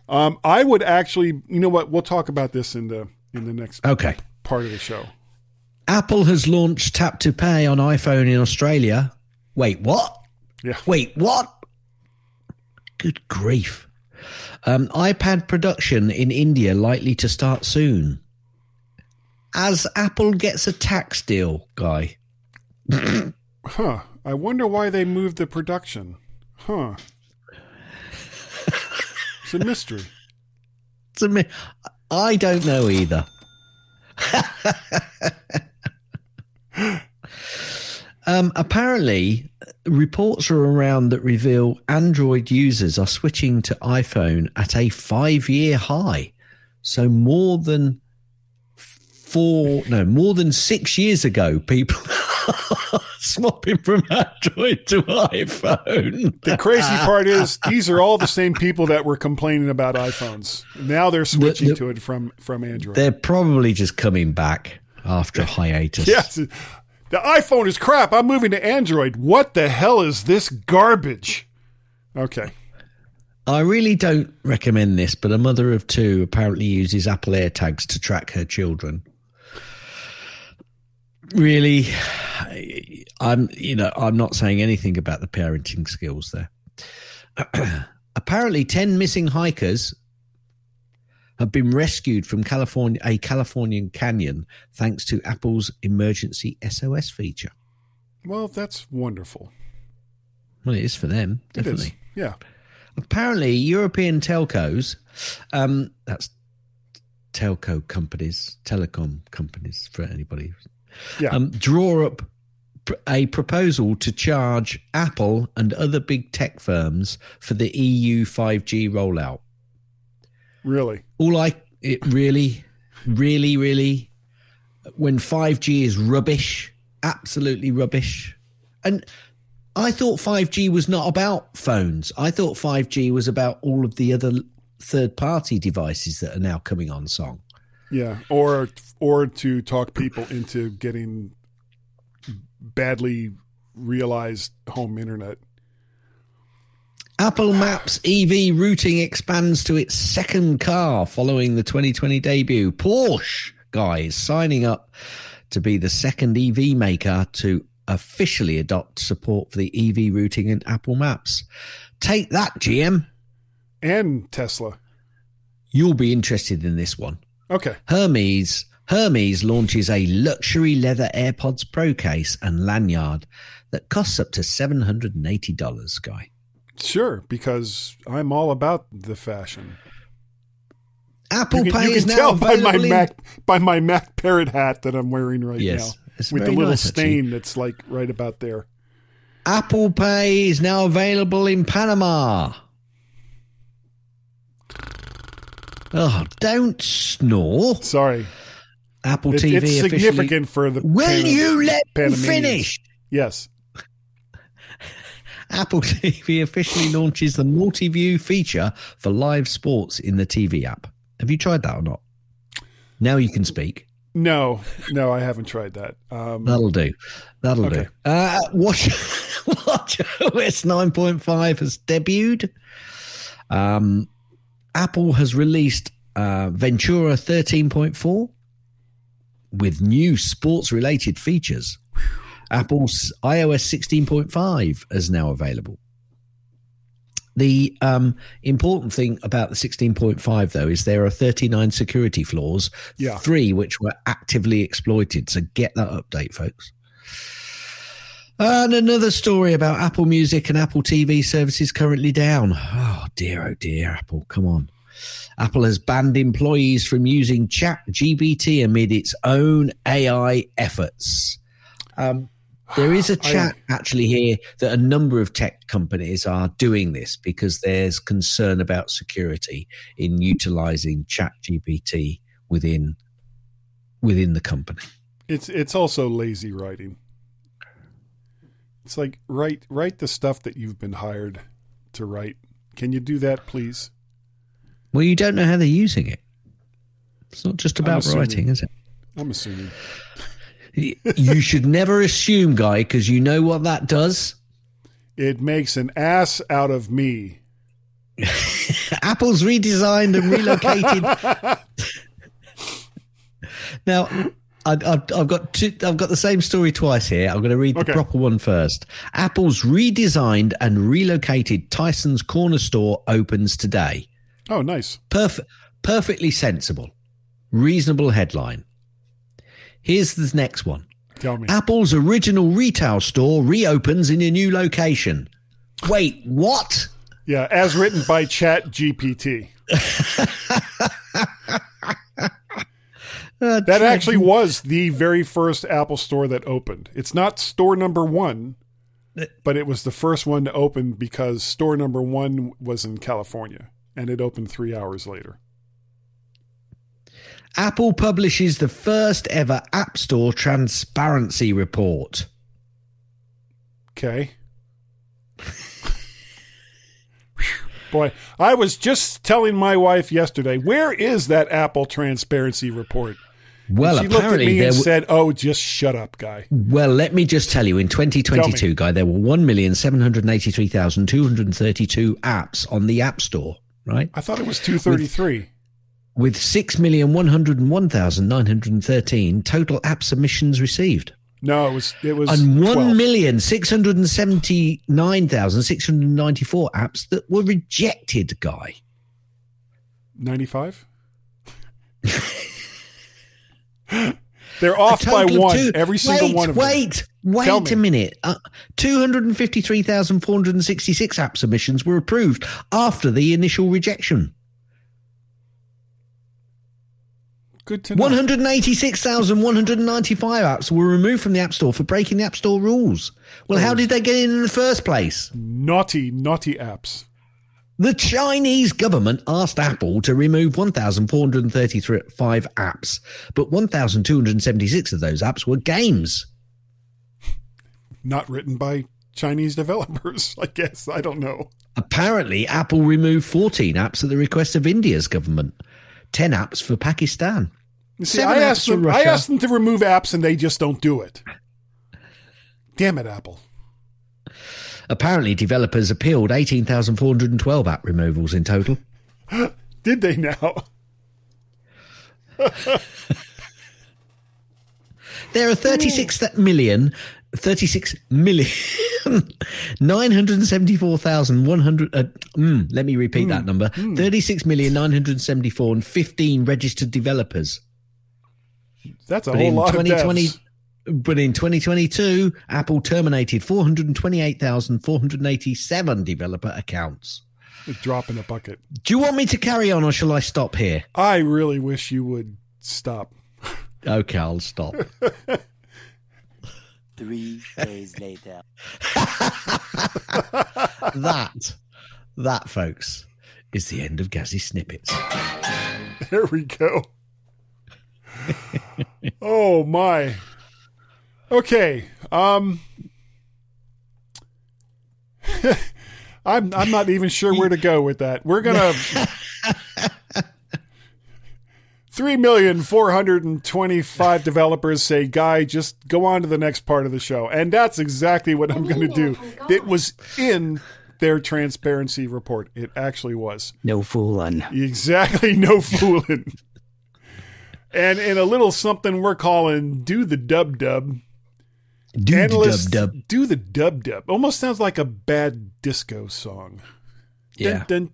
Um, I would actually, you know what? We'll talk about this in the in the next Okay. part of the show. Apple has launched Tap to Pay on iPhone in Australia. Wait, what? Yeah. Wait, what? Good grief. Um, iPad production in India likely to start soon. As Apple gets a tax deal, guy. Huh. I wonder why they moved the production. Huh. It's a mystery. to me. I don't know either. um, apparently, reports are around that reveal Android users are switching to iPhone at a five year high. So, more than four, no, more than six years ago, people [laughs] swapping from Android to iPhone. The crazy part is [laughs] these are all the same people that were complaining about iPhones. Now they're switching the- to it from from Android. They're probably just coming back after a [laughs] hiatus. yes. The iPhone is crap. I'm moving to Android. What the hell is this garbage? Okay. I really don't recommend this, but a mother of two apparently uses Apple AirTags to track her children. Really, I'm you know I'm not saying anything about the parenting skills there. [clears throat] apparently, ten missing hikers have been rescued from California a Californian canyon thanks to Apple's emergency SOS feature. Well, that's wonderful. Well, it is for them, definitely. Yeah. apparently European telcos, um, that's telco companies, telecom companies for anybody, Yeah. um, draw up a proposal to charge Apple and other big tech firms for the EU 5G rollout. really. All I, it really, really, really, when 5G is rubbish, absolutely rubbish. And I thought 5G was not about phones. I thought 5G was about all of the other third party devices that are now coming on song. Yeah. Or or to talk people into getting badly realized home internet. Apple Maps EV routing expands to its second car following the 2020 debut. Porsche, guys, signing up to be the second EV maker to officially adopt support for the EV routing in Apple Maps. Take that, GM. And Tesla. You'll be interested in this one. Okay. Hermes Hermes launches a luxury leather AirPods Pro case and lanyard that costs up to $780, guy. Sure, because I'm all about the fashion. Apple can, Pay is now tell by my in- Mac by my Mac Parrot hat that I'm wearing right Yes, now, with the little nice, actually. stain that's like right about there. Apple Pay is now available in Panama. Oh, don't snore. Sorry, Apple It- TV it's officially. significant for the. Will Pana- you let me finish? Yes. [laughs] Apple TV officially launches the multi-view feature for live sports in the TV app. Have you tried that or not? Now you can speak. No, no, I haven't tried that. Um, That'll do. That'll Okay. do. Uh, Watch, [laughs] Watch OS 9.5 has debuted. Um, Apple has released uh, Ventura 13.4 with new sports related features. Apple's iOS 16.5 is now available. The um, important thing about the 16.5, though, is there are 39 security flaws, Yeah. three which were actively exploited. So get that update, folks. And another story about Apple Music and Apple TV services currently down. Oh, dear, oh, dear, Apple, come on. Apple has banned employees from using Chat GPT amid its own AI efforts. Um, there is a chat actually here that a number of tech companies are doing this because there's concern about security in utilizing Chat GPT within within the company. it's it's also lazy writing. It's like write write the stuff that you've been hired to write. Can you do that, please? Well, you don't know how they're using it. It's not just about assuming. writing, is it? I'm assuming. you should never assume, guy, because you know what that does. It makes an ass out of me. [laughs] Apple's redesigned and relocated. [laughs] now, I, I've, I've got two, I've got the same story twice here. I'm going to read the Okay. proper one first. Apple's redesigned and relocated Tysons Corner store opens today. Oh, nice. Perf- perfectly sensible, reasonable headline. Here's the next one. Tell me. Apple's original retail store reopens in a new location. Wait, what? Yeah, as written by Chat GPT. [laughs] Uh, That actually was the very first Apple store that opened. It's not store number one, but it was the first one to open because store number one was in California and it opened three hours later. Apple publishes the first ever App Store transparency report. Okay. Boy, I was just telling my wife yesterday, where is that Apple transparency report? Well, and she apparently looked at me and w- said, "Oh, just shut up, guy." Well, let me just tell you, in 2022, guy, there were one million seven hundred eighty-three thousand two hundred thirty-two apps on the App Store. Right? I thought it was 233. With, six million one hundred one thousand nine hundred thirteen total app submissions received. No, it was it was and one million six hundred and seventy nine thousand six hundred ninety four apps that were rejected. Guy, ninety five. [laughs] [laughs] They're off by one. two- Every single wait, one of wait, them. Wait, Tell wait me. a minute. Uh, 253,466 app submissions were approved after the initial rejection. Good to know. 186,195 apps were removed from the App Store for breaking the App Store rules. Well, how did they get in in the first place? Naughty, naughty apps. The Chinese government asked Apple to remove 1,435 apps, but 1,276 of those apps were games. Not written by Chinese developers, [laughs] I guess. I don't know. Apparently, Apple removed 14 apps at the request of India's government, 10 apps for Pakistan. You see, Seven I apps asked, for them, I asked them to remove apps and they just don't do it. Damn it, Apple. Apparently, developers appealed 18,412 app removals in total. [gasps] Did they now? [laughs] There are 36 million, 36 million, [laughs] 974,100. Uh, mm, let me repeat that number 36 million, 974 and 15 registered developers. That's a But whole lot 2020, of. But in 2022, Apple terminated 428,487 developer accounts. A drop in a bucket. Do you want me to carry on or shall I stop here? I really wish you would stop. Okay, I'll stop. [laughs] Three days later. [laughs] that, that, folks, is the end of Gaz's Snippets. There we go. oh my. Okay. Um [laughs] I'm I'm not even sure where to go with that. We're gonna [laughs] three million four hundred and twenty-five developers say, "Guy, just go on to the next part of the show," and that's exactly what I'm going to do. It was in their transparency report. It actually was. No fooling. Exactly, [laughs] no fooling. and in a little something we're calling "Do the Dub Dub," Dub, Analysts dub, dub. do the dub dub. Almost sounds like a bad disco song. Yeah. Do the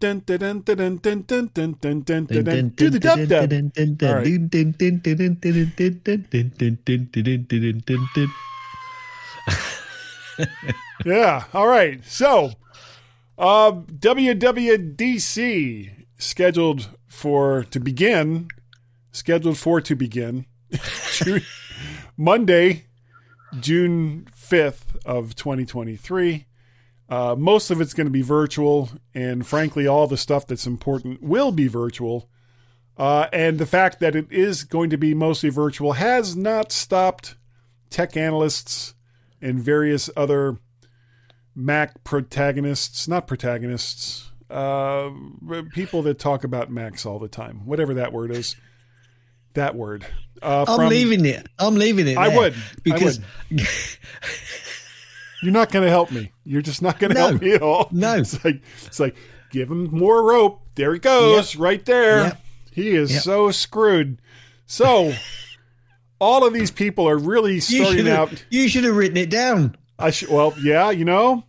dub dub. Yeah. All right. So, WWDC scheduled for to begin, scheduled for to begin Monday, June 5th of 2023. Uh, most of it's going to be virtual, and frankly, all the stuff that's important will be virtual. Uh, and the fact that it is going to be mostly virtual has not stopped tech analysts and various other Mac protagonists, not protagonists, uh, people that talk about Macs all the time, whatever that word is. That word. Uh, I'm leaving it. I'm leaving it. I would. I because [laughs] You're not going to help me. You're just not going to No. help me at all. No. It's like it's like give him more rope. There he goes, right there. Yep. He is Yep. so screwed. So all of these people are really starting should out. you should have written it down. I should. Well, yeah, you know,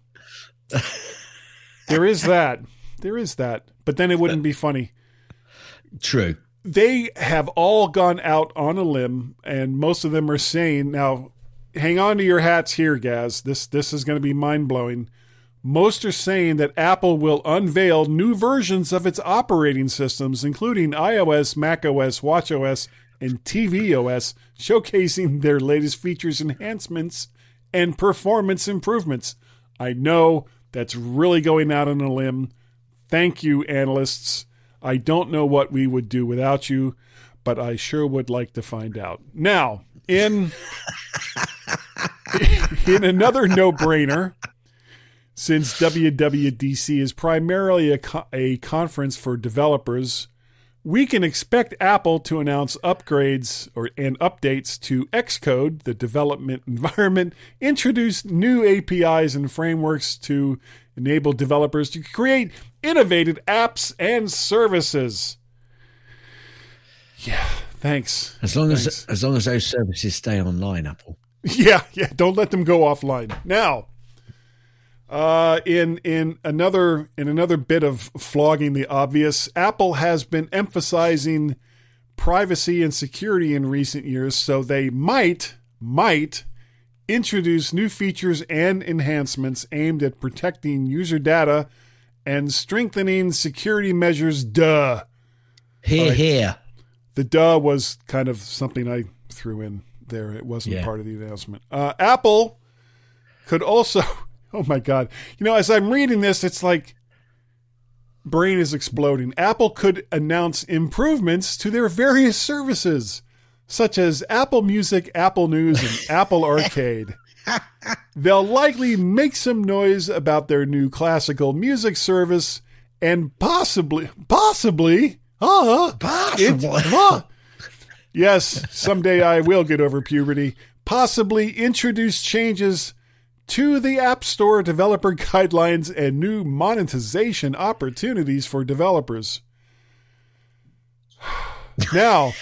[laughs] there is that. There is that. But then it wouldn't be funny. True. They have all gone out on a limb, and most of them are saying, "Now, hang on to your hats here, guys. This this is going to be mind blowing." Most are saying that Apple will unveil new versions of its operating systems, including iOS, macOS, watchOS, and tvOS, showcasing their latest features, enhancements, and performance improvements. I know that's really going out on a limb. Thank you, analysts. I don't know what we would do without you, but I sure would like to find out. Now, in [laughs] in another no-brainer, since WWDC is primarily a, co- a conference for developers, we can expect Apple to announce upgrades or and updates to Xcode, the development [laughs] environment, introduce new APIs and frameworks to enable developers to create innovative apps and services. Yeah, thanks. As long Thanks. as as long as those services stay online, Apple. [laughs] Yeah, yeah. Don't let them go offline. Now, uh, in in another in another bit of flogging the obvious, Apple has been emphasizing privacy and security in recent years, so they might might introduce new features and enhancements aimed at protecting user data and strengthening security measures. Duh. Here, right. here. The duh was kind of something I threw in there. It wasn't Yeah. part of the announcement. Uh, Apple could also, [laughs] oh my God. You know, as I'm reading this, it's like brain is exploding. Apple could announce improvements to their various services, such as Apple Music, Apple News, and [laughs] Apple Arcade. They'll likely make some noise about their new classical music service and possibly, possibly, uh, Possibly. it- huh. yes, someday I will get over puberty. Possibly introduce changes to the App Store developer guidelines and new monetization opportunities for developers. [sighs] Now,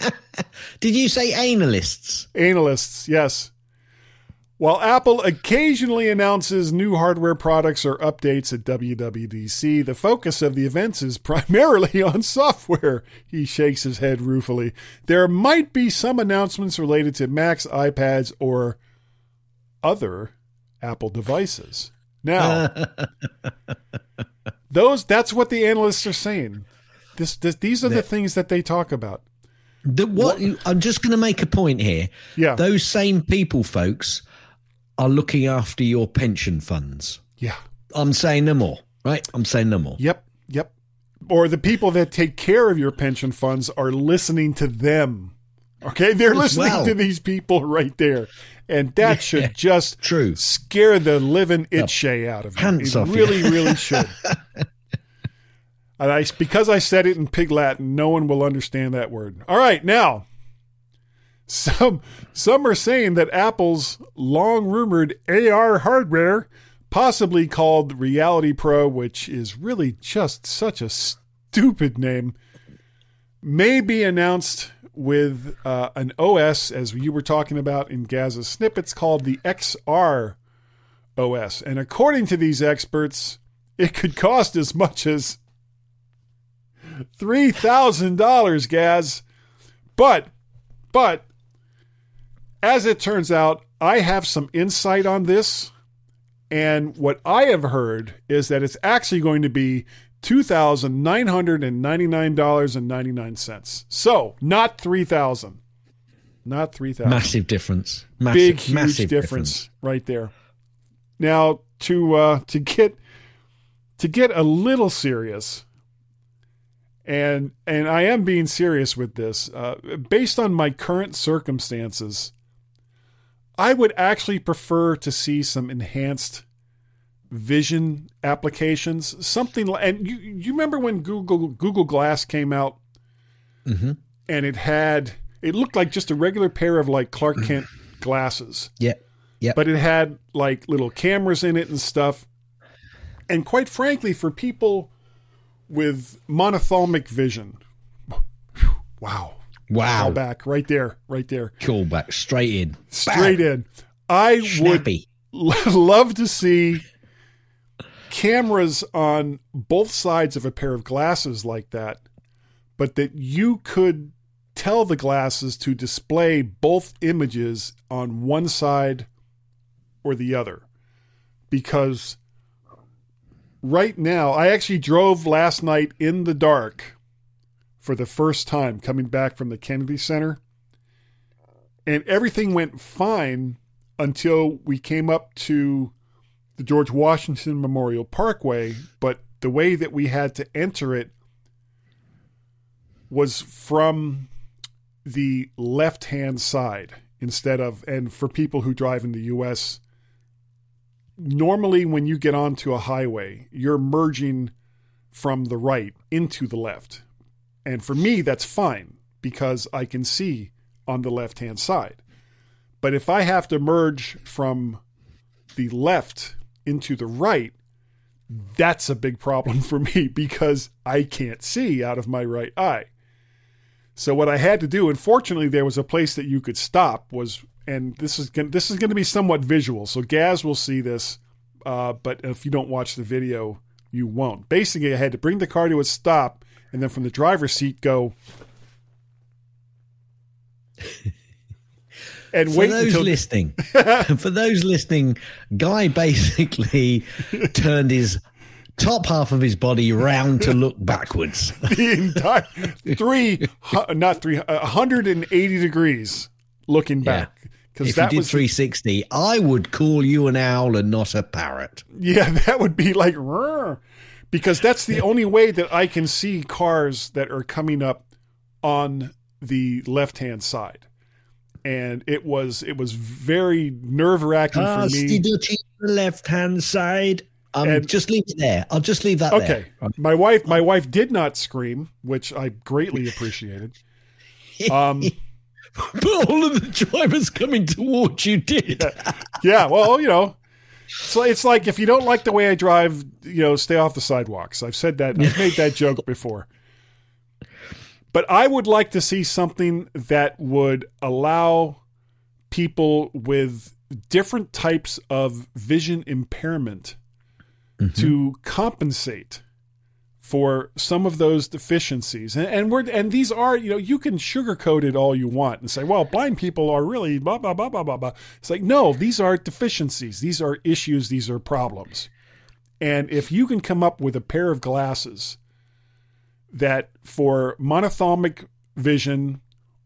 [laughs] Did you say analysts? Analysts, yes. While Apple occasionally announces new hardware products or updates at WWDC, the focus of the events is primarily [laughs] on software. He shakes his head ruefully. There might be some announcements related to Macs, iPads, or other Apple devices. Now, [laughs] those that's what the analysts are saying. This, this these are the things that they talk about. The, what, I'm just going to make a point here. Yeah. Those same people, folks, are looking after your pension funds. Yeah. I'm saying no more, right? I'm saying no more. Yep, yep. Or the people that take care of your pension funds are listening to them. Okay, they're listening well. to these people right there, and that should just True. scare the living it shay out of you. Pants it off you. really, really should. [laughs] and I, because I said it in pig Latin, no one will understand that word. All right, now. Some some are saying that Apple's long rumored AR hardware, possibly called Reality Pro, which is really just such a stupid name, may be announced with uh, an OS, as you were talking about in Gaz's snippets, called the XR OS. And according to these experts, it could cost as much as $3,000, Gaz. But, but, as it turns out, I have some insight on this. And what I have heard is that it's actually going to be $2,999.99. So, not 3000 Not 3000 Massive difference. Massive, big huge massive difference, right there. Now to uh, to get to get a little serious, and and I am being serious with this. Uh, based on my current circumstances, I would actually prefer to see some enhanced vision applications, something like. And you you remember when Google Google Glass came out, Mm-hmm. and it had it looked like just a regular pair of like Clark [clears throat] Kent glasses Yeah. Yeah. but it had like little cameras in it and stuff. And quite frankly, for people with monophthalmic vision, wow, wow. back right there, right there, Call back straight in. straight in. I Snappy. would [laughs] love to see cameras on both sides of a pair of glasses like that, but that you could tell the glasses to display both images on one side or the other. because right now, I actually drove last night in the dark for the first time coming back from the Kennedy Center. And everything went fine until we came up to the George Washington Memorial Parkway. But the way that we had to enter it was from the left hand side instead of, and for people who drive in the US, normally when you get onto a highway, you're merging from the right into the left. And for me, that's fine because I can see on the left hand side. But if I have to merge from the left into the right, that's a big problem [laughs] for me because I can't see out of my right eye. So what I had to do, and fortunately there was a place that you could stop, was and this is gonna, this is going to be somewhat visual. So Gaz will see this, uh, but if you don't watch the video, you won't. Basically, I had to bring the car to a stop, and then from the driver's seat go. [laughs] and wait for those until listening, [laughs] for those listening, Guy basically [laughs] turned his top half of his body round to look backwards. the entire three, not three, uh, 180 degrees looking back. Because If you did was 360, I would call you an owl and not a parrot. Yeah, [laughs] that would be like "Rrr," because that's the only way that I can see cars that are coming up on the left hand side. And it was it was very nerve wracking Ah, for me. The left hand side. Um, And- just leave it there. I'll just leave that Okay. there. My wife my wife did not scream, which I greatly appreciated. Um [laughs] But [laughs] all of the drivers coming towards you did. yeah, well, oh, you know, so it's like if you don't like the way I drive, you know, stay off the sidewalks. I've said that. I've made that joke before. But I would like to see something that would allow people with different types of vision impairment mm-hmm. to compensate for some of those deficiencies. And, and we're and these are, you know, you can sugarcoat it all you want and say, well, blind people are really blah blah blah blah blah blah. It's like, no, these are deficiencies, these are issues, these are problems. And if you can come up with a pair of glasses that for monophthalmic vision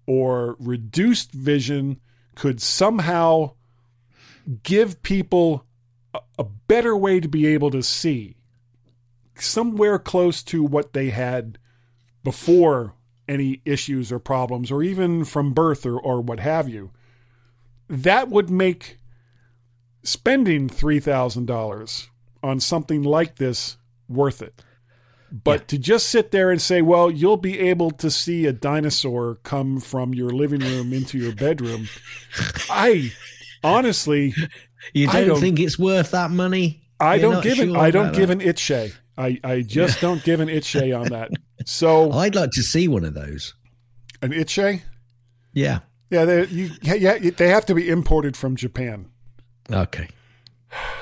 or reduced vision could somehow give people a, a better way to be able to see somewhere close to what they had before any issues or problems or even from birth or, or what have you that would make spending $3000 on something like this worth it but to just sit there and say, well, you'll be able to see a dinosaur come from your living room into your bedroom, I honestly, You I don't, don't- think it's worth that money? I You're don't give an sure I don't about give that? an itchay. I I just don't give an itchay on that. So [laughs] I'd like to see one of those. an itchay, Yeah. yeah, they you yeah they have to be imported from Japan. Okay.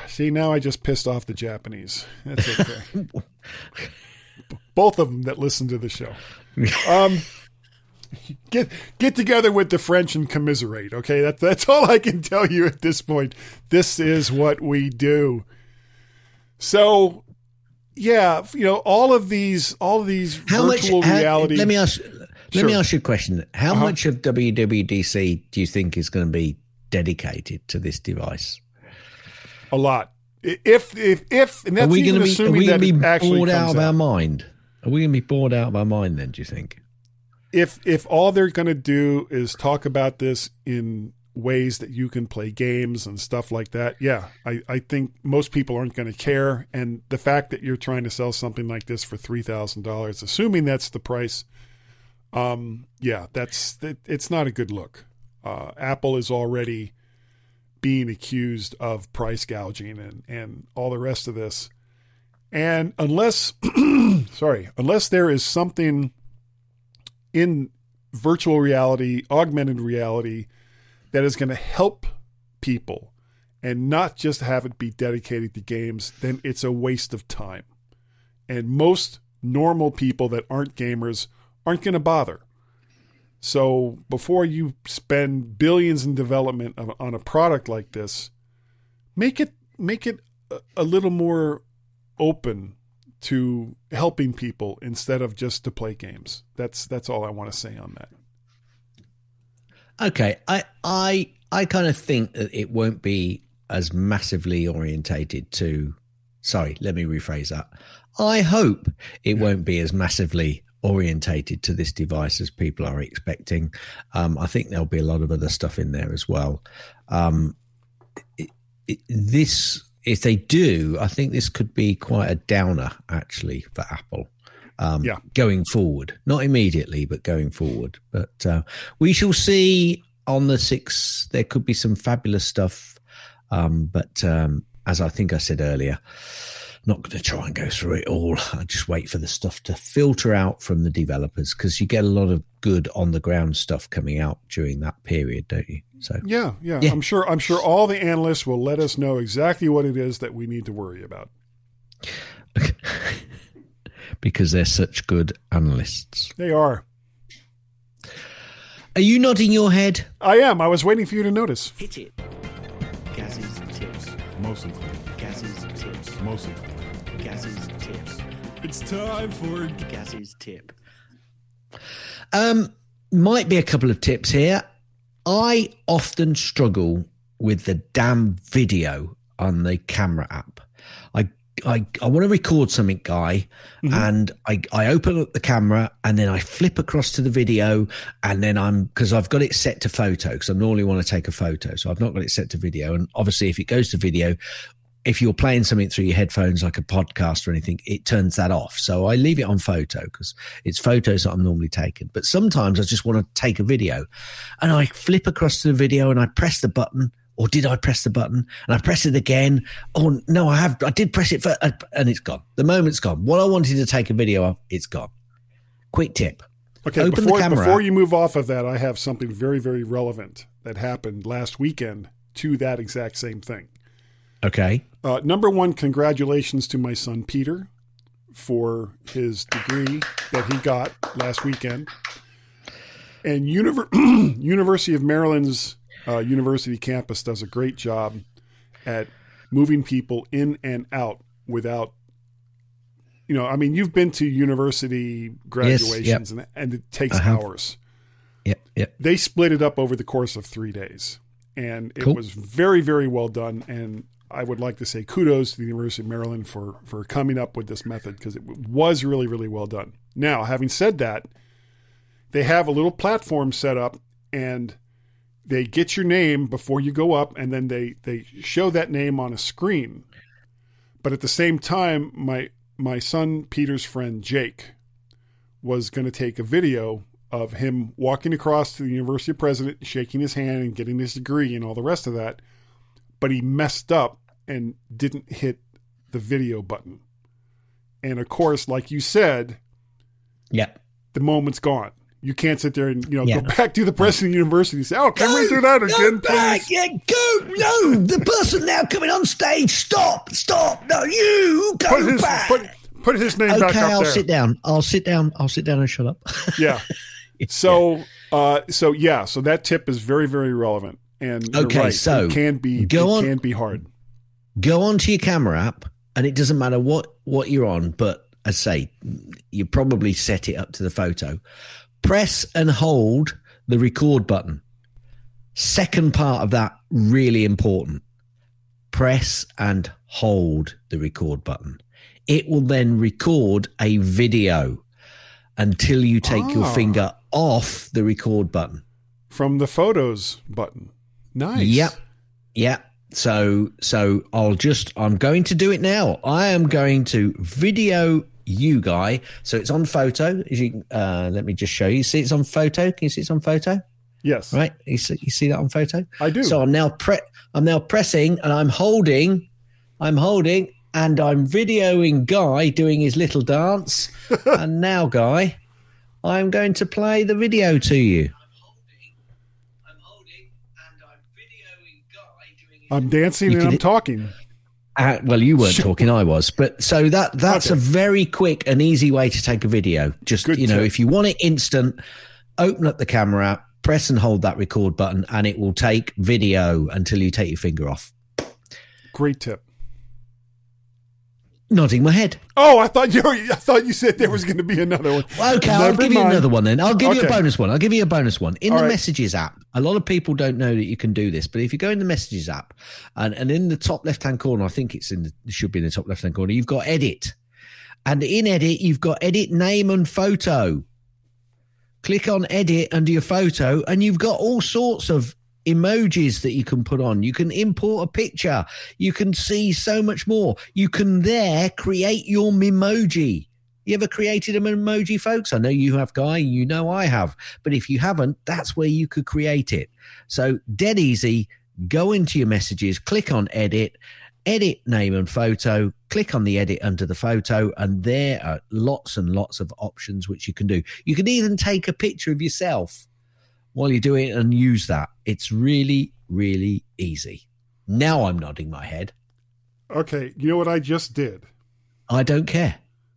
See, now I just pissed off the Japanese. That's okay. Both of them that listen to the show. [laughs] Um, get get together with the French and commiserate. Okay, that's that's all I can tell you at this point. This is what we do. So, yeah, you know, all of these, all of these How much? virtual how- reality. let me ask. Let me ask you a question. How Uh-huh. much of WWDC do you think is going to be dedicated to this device? a lot. If if if, and Are that's we even going to be? Are we going to be actually bored out of out. our mind? Are we going to be bored out of our mind then? Do you think? if if all they're going to do is talk about this in ways that you can play games and stuff like that, yeah, I, I think most people aren't going to care. And the fact that you're trying to sell something like this for three thousand dollars, assuming that's the price, um, yeah, that's it, it's not a good look. Uh, Apple is already being accused of price gouging and and all the rest of this. And unless, [clears throat] sorry, unless there is something in virtual reality, augmented reality, that is going to help people and not just have it be dedicated to games, then it's a waste of time. And most normal people that aren't gamers aren't going to bother. So before you spend billions in development of, on a product like this, make it make it a, a little more open to helping people instead of just to play games. That's that's all I want to say on that. Okay, I I I kind of think that it won't be as massively orientated to. Sorry, let me rephrase that. I hope it won't be as massively orientated to this device as people are expecting. Um, I think there'll be a lot of other stuff in there as well. Um, it, it, this, if they do, I think this could be quite a downer actually for Apple. Um, Yeah. going forward, not immediately, but going forward. But uh, we shall see on the six. There could be some fabulous stuff, um, but um, as I think I said earlier, not going to try and go through it all. [laughs] I just wait for the stuff to filter out from the developers because you get a lot of good on the ground stuff coming out during that period, don't you? So Yeah, yeah, Yeah. I'm sure. I'm sure all the analysts will let us know exactly what it is that we need to worry about. [laughs] because they're such good analysts. They are. Are you nodding your head? I am. I was waiting for you to notice. Hit it. Gaz's tips. Mostly. Gaz's tips. Mostly. Gaz's tips. It's time for Gaz's tip. Um, might be a couple of tips here. I often struggle with the damn video on the camera app. I I, want to record something, guy, mm-hmm. and I, I open up the camera and then I flip across to the video and then I'm because I've got it set to photo because I normally want to take a photo, so I've not got it set to video. And obviously, if it goes to video, if you're playing something through your headphones like a podcast or anything, it turns that off. So I leave it on photo because it's photos that I'm normally taking. But sometimes I just want to take a video and I flip across to the video and I press the button. Or did I press the button and I press it again? Oh no, I have. I did press it for, and it's gone. The moment's gone. What I wanted to take a video of, it's gone. Quick tip. Okay, Open the before, camera before you move off of that, I have something very, very relevant that happened last weekend to that exact same thing. Okay. Uh, number one, congratulations to my son Peter for his degree that he got last weekend. And Univer- [clears throat] University of Maryland's uh, university campus does a great job at moving people in and out without, you know, I mean, you've been to university graduations and, and it takes have. hours Yep. Yep. they split it up over the course of three days and it Cool. was very very well done and i would like to say kudos to the university of maryland for for coming up with this method because it was really really well done now having said that they have a little platform set up and they get your name before you go up and then they they show that name on a screen but at the same time my my son peter's friend jake was going to take a video of him walking across to the university president, shaking his hand and getting his degree and all the rest of that. But he messed up and didn't hit the video button. And of course, like you said, yeah the moment's gone. You can't sit there and you know Yeah. go back to the president of the university and say, "Oh, can we do that again, please?" Yeah, go. No, the person now coming on stage. Stop. Stop. No, you go Put his back. put, put his name back okay, up I'll there. sit down. I'll sit down. I'll sit down and shut up. [laughs] Yeah. So, uh, so yeah, so that tip is very, very relevant. And you're Okay, right, so it can be go it on- can be hard. Go onto your camera app, and it doesn't matter what what you're on. But as I say, you probably set it up to the photo. Press and hold the record button. Second part of that really important. Press and hold the record button. It will then record a video until you take your Ah. finger off the record button. from the photos button. Nice. Yep. Yep. So so I'll just I'm going to do it now. I am going to video you guy. So it's on photo. As you uh let me just show you. See it's on photo. Can you see it's on photo? Yes. Right? You see, you see that on photo? I do. So I'm now pre I'm now pressing and I'm holding I'm holding and I'm videoing Guy doing his little dance. [laughs] and now Guy, I'm going to play the video to you. I'm holding and I'm videoing Guy doing his I'm dancing You and I'm talking. Uh, well, you weren't talking, I was. But so that that's Okay. a very quick and easy way to take a video. Just Good you know, tip. if you want it instant, open up the camera, press and hold that record button, and it will take video until you take your finger off. Great tip. Nodding my head. Oh, I thought you. Were, I thought you said there was going to be another one. Okay, I'll Never give you another one then. I'll give you a bonus one. I'll give you a bonus one. In All the right. Messages app, a lot of people don't know that you can do this, but if you go in the Messages app and, and in the top left hand corner, I think it's in the, it should be in the top left hand corner, you've got edit. And in edit, you've got edit name and photo. Click on edit under your photo, and you've got all sorts of emojis that you can put on. You can import a picture. You can see so much more. You can there create your Memoji. You ever created an emoji, folks? I know you have, Guy. You know I have. But if you haven't, that's where you could create it. So, dead easy. Go into your messages, click on edit, edit name and photo, click on the edit under the photo, and there are lots and lots of options which you can do. You can even take a picture of yourself while you do it and use that. It's really, really easy. Now I'm nodding my head. Okay, you know what I just did? I don't care.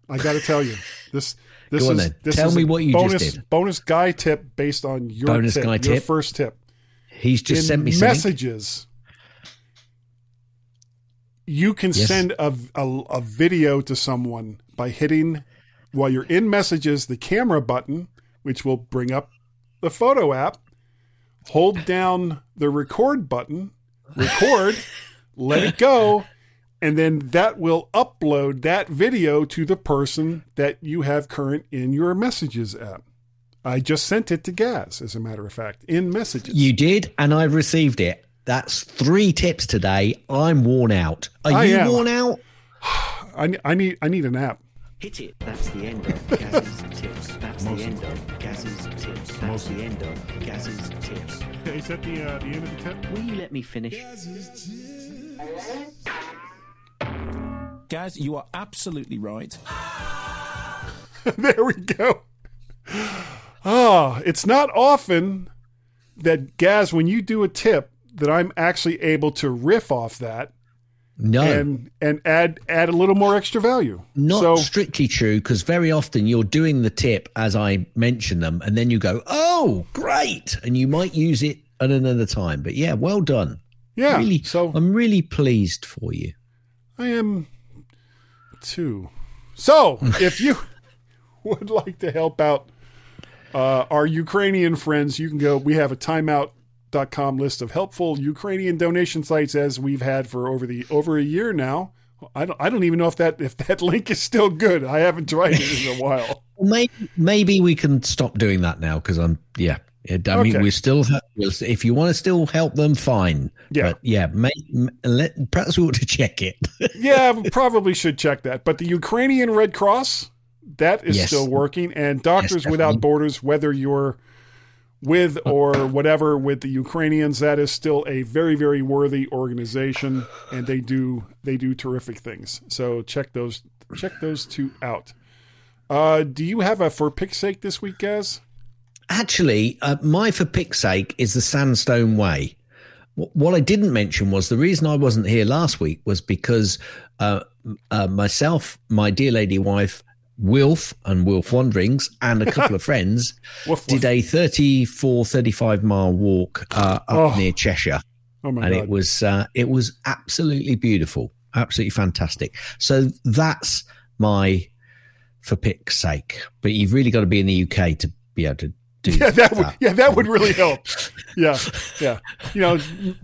I got to tell you this. [laughs] This Go on is then. this Tell is me what you just did. Bonus guy tip based on your Bonus tip, guy your tip. first tip. He's just in sent me something. messages. You can Yes. send a, a a video to someone by hitting while you're in messages the camera button, which will bring up the photo app. Hold down the record button, record, let it go, and then that will upload that video to the person that you have current in your messages app. I just sent it to Gaz, as a matter of fact, in messages. You did, and I've received it. That's three tips today. I'm worn out. Are I you am. worn out? [sighs] I, I need I need an app. Hit it. That's the end of Gaz's [laughs] tips. That's the end of Gaz's tips. That's the end of Gaz's tips. Is that the uh, the end of the tip? Will you let me finish? Gaz, you are absolutely right. [laughs] there we go. Oh, it's not often that Gaz, when you do a tip, that I'm actually able to riff off that No, and and add add a little more extra value. not so strictly true because very often you're doing the tip as I mention them, and then you go, "Oh, great!" and you might use it at another time. But yeah, well done. yeah, really, so I'm really pleased for you. I am too. So [laughs] if you would like to help out uh, our Ukrainian friends, you can go. We have a list of helpful Ukrainian donation sites as we've had for over the over a year now. I don't I don't even know if that if that [laughs] link is still good. I haven't tried it in a while. [laughs] Maybe maybe we can stop doing that now because I'm yeah. It, I mean, Okay. we still ha- we'll, if you want to still help them, fine. Yeah. but yeah, may, let, perhaps we ought to check it. [laughs] Yeah, probably should check that. But the Ukrainian Red Cross, that is Yes. still working. And Doctors Yes, Without. Borders, whether you're with or whatever with the Ukrainians, that is still a very, very worthy organization, and they do they do terrific things. So check those check those two out. Uh, do you have a for pick's sake this week, Gaz? Actually, uh, my for pick's sake is the Sandstone Way. Wh- What I didn't mention was the reason I wasn't here last week was because uh, uh, myself, my dear lady wife, Wilf and Wilf Wanderings, and a couple of [laughs] friends Woof, did woof. a 34, 35 mile walk uh, up Oh. near Cheshire. Oh my and god! it was uh, it was absolutely beautiful, absolutely fantastic. So that's my for pick's sake. But you've really got to be in the UK to be able to do yeah, that would yeah, that would really [laughs] help. Yeah, yeah. You know,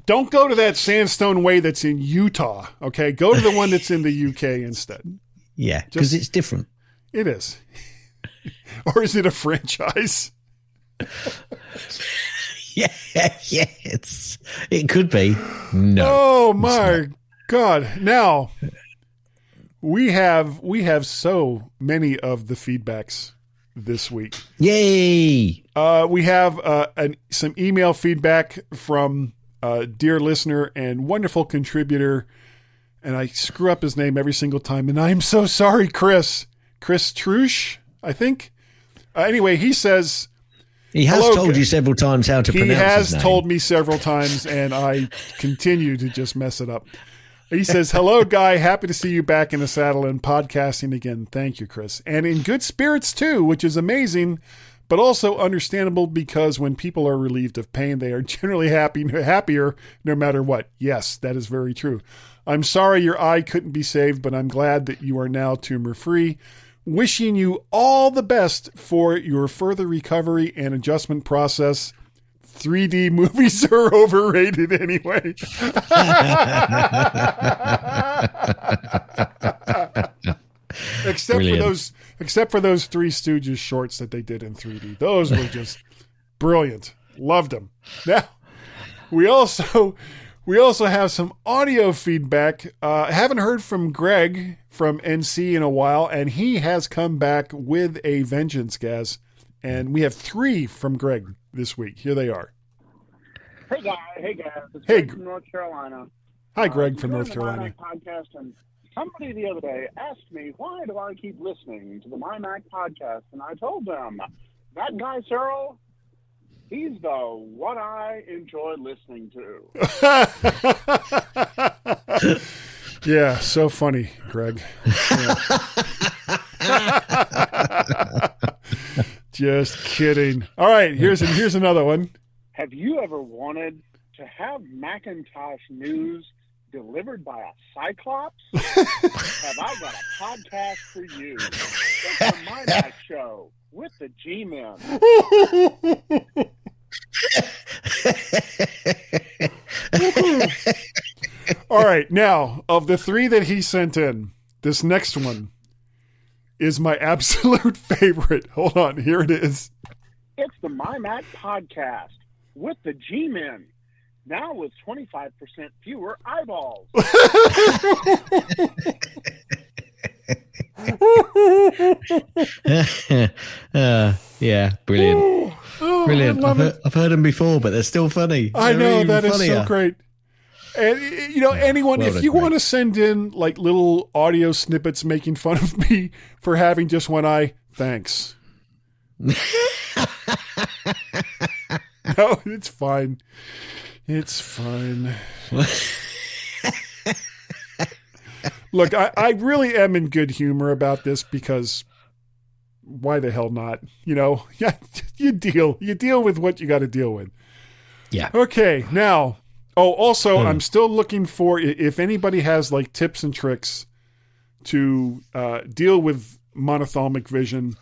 don't go to that sandstone way that's in Utah. Okay, go to the one that's in the UK instead. Yeah, because it's different. It is. [laughs] or is it a franchise? [laughs] Yeah, yeah, it's it could be. No, Oh my god. Now we have we have so many of the feedbacks this week. yay! Uh, we have uh, an, some email feedback from uh, dear listener and wonderful contributor, and I screw up his name every single time, and I'm so sorry, Chris. Chris Trush, I think. Uh, anyway, he says He has Hello, told you several times how to he pronounce has his name. told me several times, and I continue to just mess it up. He says, "Hello, guy. Happy to see you back in the saddle and podcasting again. Thank you, Chris, and in good spirits too, which is amazing." but also understandable because when people are relieved of pain, they are [laughs] generally happy, happier no matter what. Yes, that is very true. I'm sorry your eye couldn't be saved, but I'm glad that you are now tumor free. Wishing you all the best for your further recovery and adjustment process. 3D [laughs] movies are overrated anyway. except Brilliant. for those except for those Three Stooges shorts that they did in 3D. Those were just brilliant. Loved them. Now, we also we also have some audio feedback. Uh, haven't heard from Greg from NC in a while, and he has come back with a vengeance, guys. And we have three from Greg this week. Here they are. Hey guys, hey guys, it's Hey, Greg from North Carolina. Hi, Uh, Greg I'm from North Carolina. Podcast, and somebody the other day asked me why do I keep listening to the My Mac podcast, and I told them that guy Serle, he's the what I enjoy listening to. [laughs] yeah, so funny, Greg. Yeah. [laughs] Just kidding. All right, here's here's another one. Have you ever wanted to have Macintosh news delivered by a Cyclops? [laughs] have I got a podcast for you? It's the My Mac Show with the G-Men. [laughs] All right, now of the three that he sent in, this next one is my absolute [laughs] favorite. Hold on, here it is. It's the My Mac Podcast with the G-Men. Now with 25% fewer eyeballs. [laughs] uh, [laughs] yeah, brilliant. Oh, Brilliant. I love I've, heard, I've heard them before, but they're still funny. I They're know that is funnier. so great. And you know, anyone, well, if you great. want to send in like little audio snippets making fun of me for having just one eye, thanks. [laughs] [laughs] no, it's fine. It's fine. Look, I, I really am in good humor about this because why the hell not? You know, [laughs] yeah, you deal. You deal with what you got to deal with. Yeah. Okay, now. Oh, also, Hmm. I'm still looking for if anybody has like tips and tricks to uh, deal with monophthalmic vision.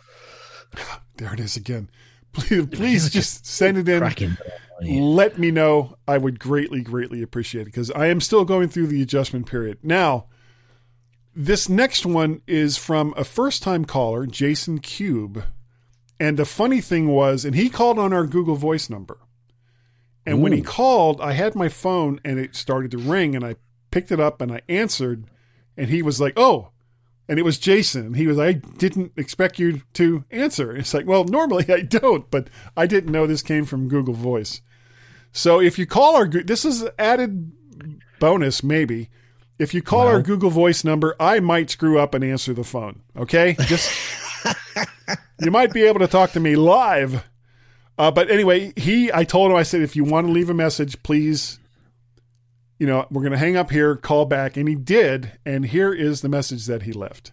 [sighs] There it is again. [laughs] Please, please [laughs] just send it in. Cracking. Let me know. I would greatly, greatly appreciate it because I am still going through the adjustment period. Now, this next one is from a first time caller, Jason Cube. And the funny thing was, and he called on our Google Voice number. And when he called, I had my phone and it started to ring, and I picked it up and I answered, and he was like, "Oh," and it was Jason. He was, "I didn't expect you to answer." [laughs] It's like, well, normally I don't, but I didn't know this came from Google Voice. So if you call our, this is added bonus maybe. If you call our Google Voice number, I might screw up and answer the phone. Okay, just [laughs] you might be able to talk to me live. Uh, but anyway, he, I told him, I said, if you want to leave a message, please, you know, we're going to hang up here, call back. And he did. And here is the message that he left.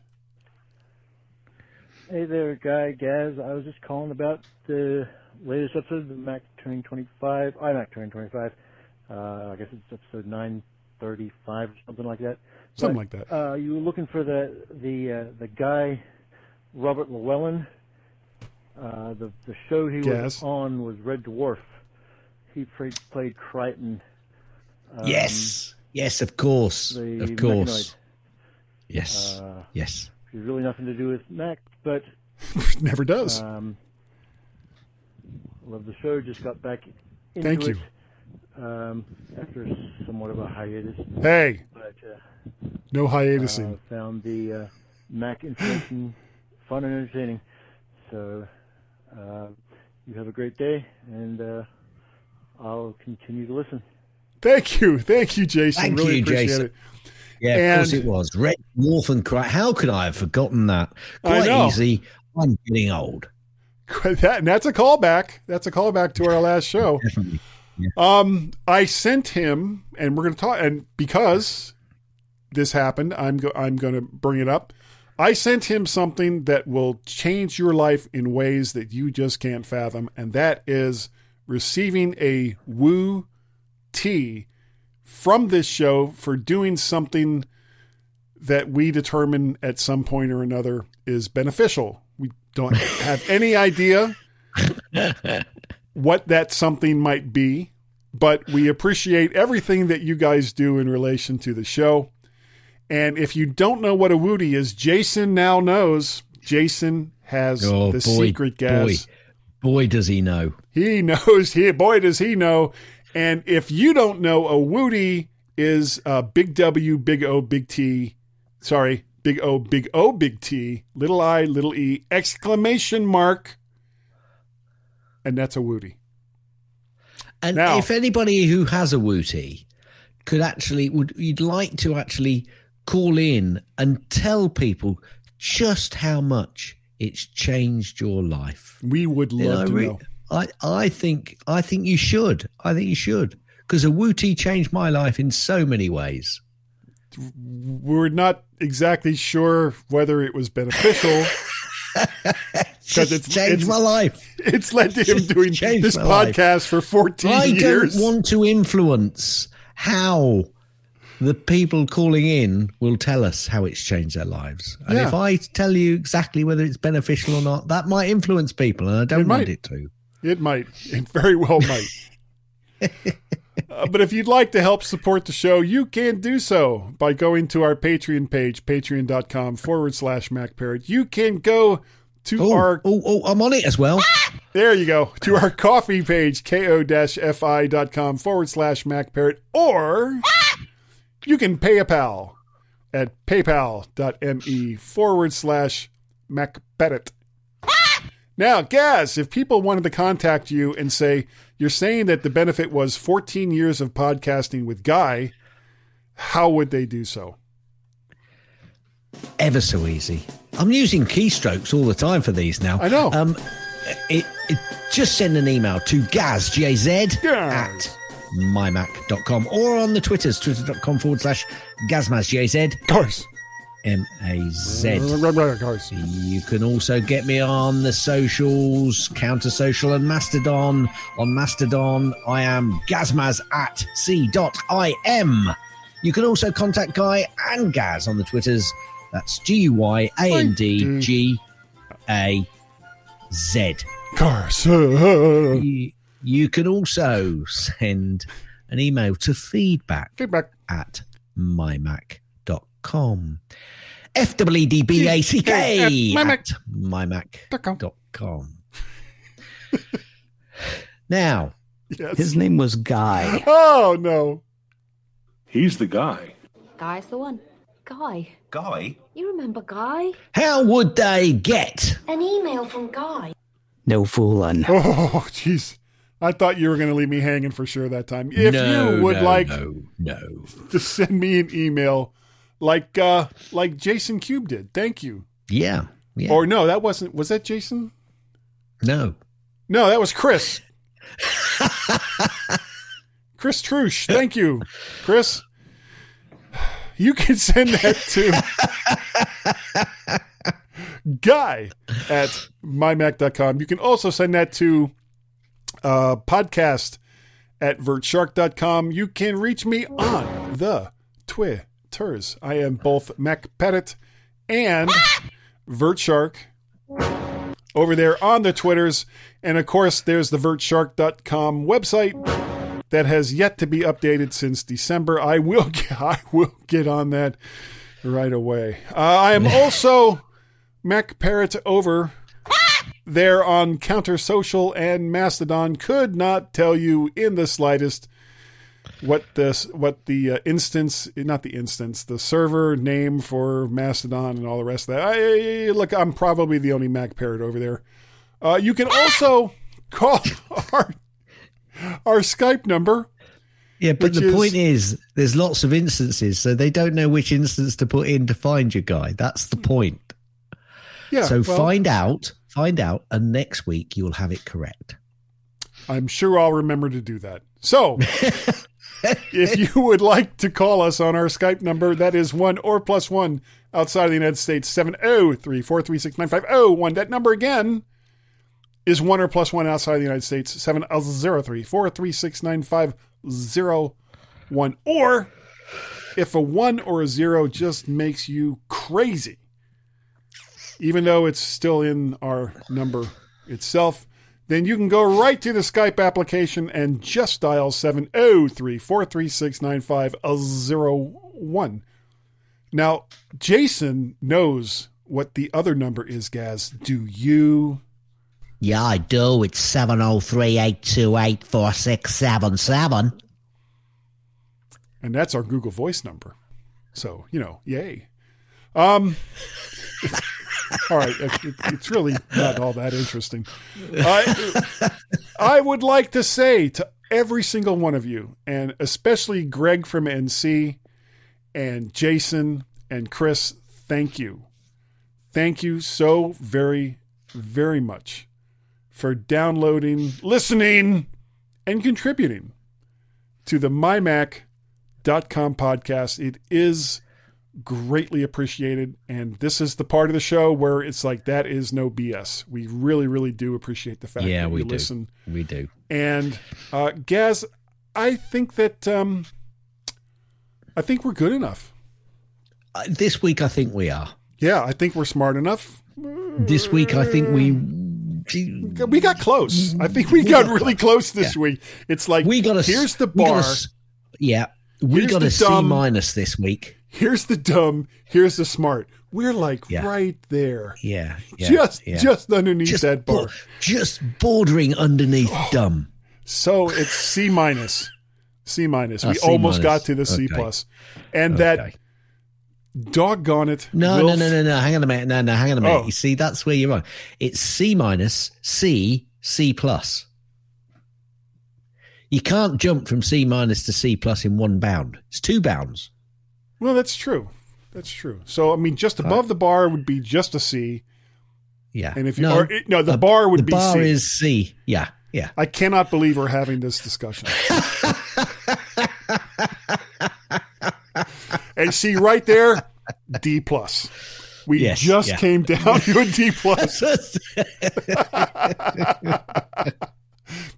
Hey there, Guy, Gaz. I was just calling about the latest episode of the Mac turning 25, iMac turning 25. Uh, I guess it's episode 935 or something like that. Something But, like that. Uh, you were looking for the the uh, the guy, Robert Llewellyn. Uh, the the show he Gaz. was on was Red Dwarf. He played, played Kryten. Um, yes. Yes, of course. Of course. Mechanoid. Yes. Uh, yes. There's really nothing to do with Mac, but [laughs] Never does. Um, love the show. Just got back into Thank it you. Um, after somewhat of a hiatus, hey, but uh, no uh, hiatusing. found the uh, Mac information [gasps] fun and entertaining. So uh, you have a great day, and uh, I'll continue to listen. Thank you. Thank you, Jason. Thank really you, Jason. it. Yeah, of course it was. Red Dwarf and Cry. How could I have forgotten that? I Quite know. easy. I'm getting old. [laughs] That, and that's a callback. That's a callback to our last show. Definitely. Um, I sent him, and we're going to talk. And because this happened, I'm go, I'm going to bring it up. I sent him something that will change your life in ways that you just can't fathom, and that is receiving a Woo T from this show for doing something that we determine at some point or another is beneficial. We don't [laughs] have any idea [laughs] what that something might be, but we appreciate everything that you guys do in relation to the show. And if you don't know what a Woody is, Jason now knows. Jason has Oh, the boy, secret gas. boy, boy, does he know. He knows. [laughs] He boy does he know. And if you don't know, a Woody is uh, big W, big O, big T. Sorry, big O, big O, big T, little I, little E, exclamation mark, and that's a Woody. And Now- if anybody who has a Wooty could actually would you'd like to actually call in and tell people just how much it's changed your life. We would You love know, to know. I, I think I think you should. I think you should. Because a Wooty changed my life in so many ways. We're not exactly sure whether it was beneficial. [laughs] Just it's- changed it's- my life. it's led to him doing this my life. podcast for 14 I years. I don't want to influence how the people calling in will tell us how it's changed their lives. And Yeah. if I tell you exactly whether it's beneficial or not, that might influence people, and I don't It want might. it to. It might. It very well might. [laughs] Uh, but if you'd like to help support the show, you can do so by going to our Patreon page, patreon.com forward slash MacParrot. You can go to Oh, our, oh, oh, I'm on it as well. [laughs] there you go, to our coffee page, ko-fi.com forward slash MacParrot, or you can pay a pal at paypal.me forward slash MacParrot. [laughs] Now, Gaz, if people wanted to contact you and say, you're saying that the benefit was 14 years of podcasting with Guy, how would they do so? Ever so easy. I'm using keystrokes all the time for these now. I know. Um, it, it, just send an email to Gaz, G-A-Z, Gaz. at mymac.com or on the Twitters, twitter.com forward slash Gazmaz, G-A-Z, Cars. M-A-Z. Cars. You can also get me on the socials, Counter Social and Mastodon. On Mastodon, I am Gazmaz at c.im. You can also contact Guy and Gaz on the Twitters. That's G U Y A N D G A Z. Cars. You, you can also send an email to feedback Feedback. at mymac.com. F W E D B A C K Mymac. at mymac.com. [laughs] Now, Yes. His name was Guy. Oh, no. He's the guy. Guy's the one. Guy. Guy? You remember Guy? how would they get? An email from Guy. No fooling. [laughs] Oh, jeez. I thought you were going to leave me hanging for sure that time. If no, you would no, like no, no. to send me an email like uh like Jason Cube did. Thank you. Yeah, yeah. Or no, that wasn't was that Jason? no. No, that was Chris. [laughs] Chris Trush. Thank you, Chris. You can send that to guy at mymac.com. You can also send that to uh, podcast at vertshark.com. You can reach me on the Twitters. I am both Mac Parrot and Vertshark over there on the Twitters. And of course, there's the vertshark.com website that has yet to be updated since December. I will [laughs] get, I will get on that right away. Uh, I am [laughs] also Mac Parrot over there on Counter Social and Mastodon. Could not tell you in the slightest what this what the uh, instance not the instance the server name for Mastodon and all the rest of that. I look, I'm probably the only Mac Parrot over there. Uh, you can also call [laughs] our our Skype number. Yeah, but the is- point is, there's lots of instances, so they don't know which instance to put in to find your guy. That's the point. Yeah, so well, find out, find out, and next week you'll have it correct. I'm sure I'll remember to do that. So, [laughs] if you would like to call us on our Skype number, that is one or plus one outside of the United States, 703 436 9501. That number again is one or plus one outside of the United States, 703 436 9501. Or if a one or a zero just makes you crazy, even though it's still in our number itself, then you can go right to the Skype application and just dial 703 436 9501. Now, Jason knows what the other number is, Gaz. Do you? Yeah, I do. It's 703 828 4677. And that's our Google Voice number. So, you know, yay. Um, [laughs] all right. It, it, it's really not all that interesting. I, I would like to say to every single one of you, and especially Greg from NC and Jason and Chris, thank you. Thank you so very, very much for downloading, listening, and contributing to the mymac.com podcast. It is greatly appreciated. And this is the part of the show where it's like, that is no BS. We really, really do appreciate the fact Yeah, that we do. listen. We do. And uh, Gaz, I think that um, I think we're good enough. Uh, this week, I think we are. Yeah, I think we're smart enough. This week, I think we. We got close. I think we, got, really close this Yeah. week. It's like We got a. here's the we got a bar, yeah, we Here's got a C minus this week. here's the dumb, here's the smart. We're like Yeah. right there, Yeah, yeah just just underneath just that bar. bo- just bordering underneath dumb. So it's C minus. C minus. Ah, We C almost minus. got to the C plus, and Okay. that doggone it. No, no, Wilf- no, no, no. Hang on a minute. No, no, hang on a minute. Oh. You see, that's where you're wrong. It's C minus, C, C plus. You can't jump from C minus to C plus in one bound. It's two bounds. Well, that's true. That's true. So I mean, just above the bar would be just a C, Yeah. and if you or, no, the bar would be. the be bar C. is C. Yeah, yeah. I cannot believe we're having this discussion. [laughs] and see right there, D plus. We Yes, just yeah. came down to a D plus, [laughs]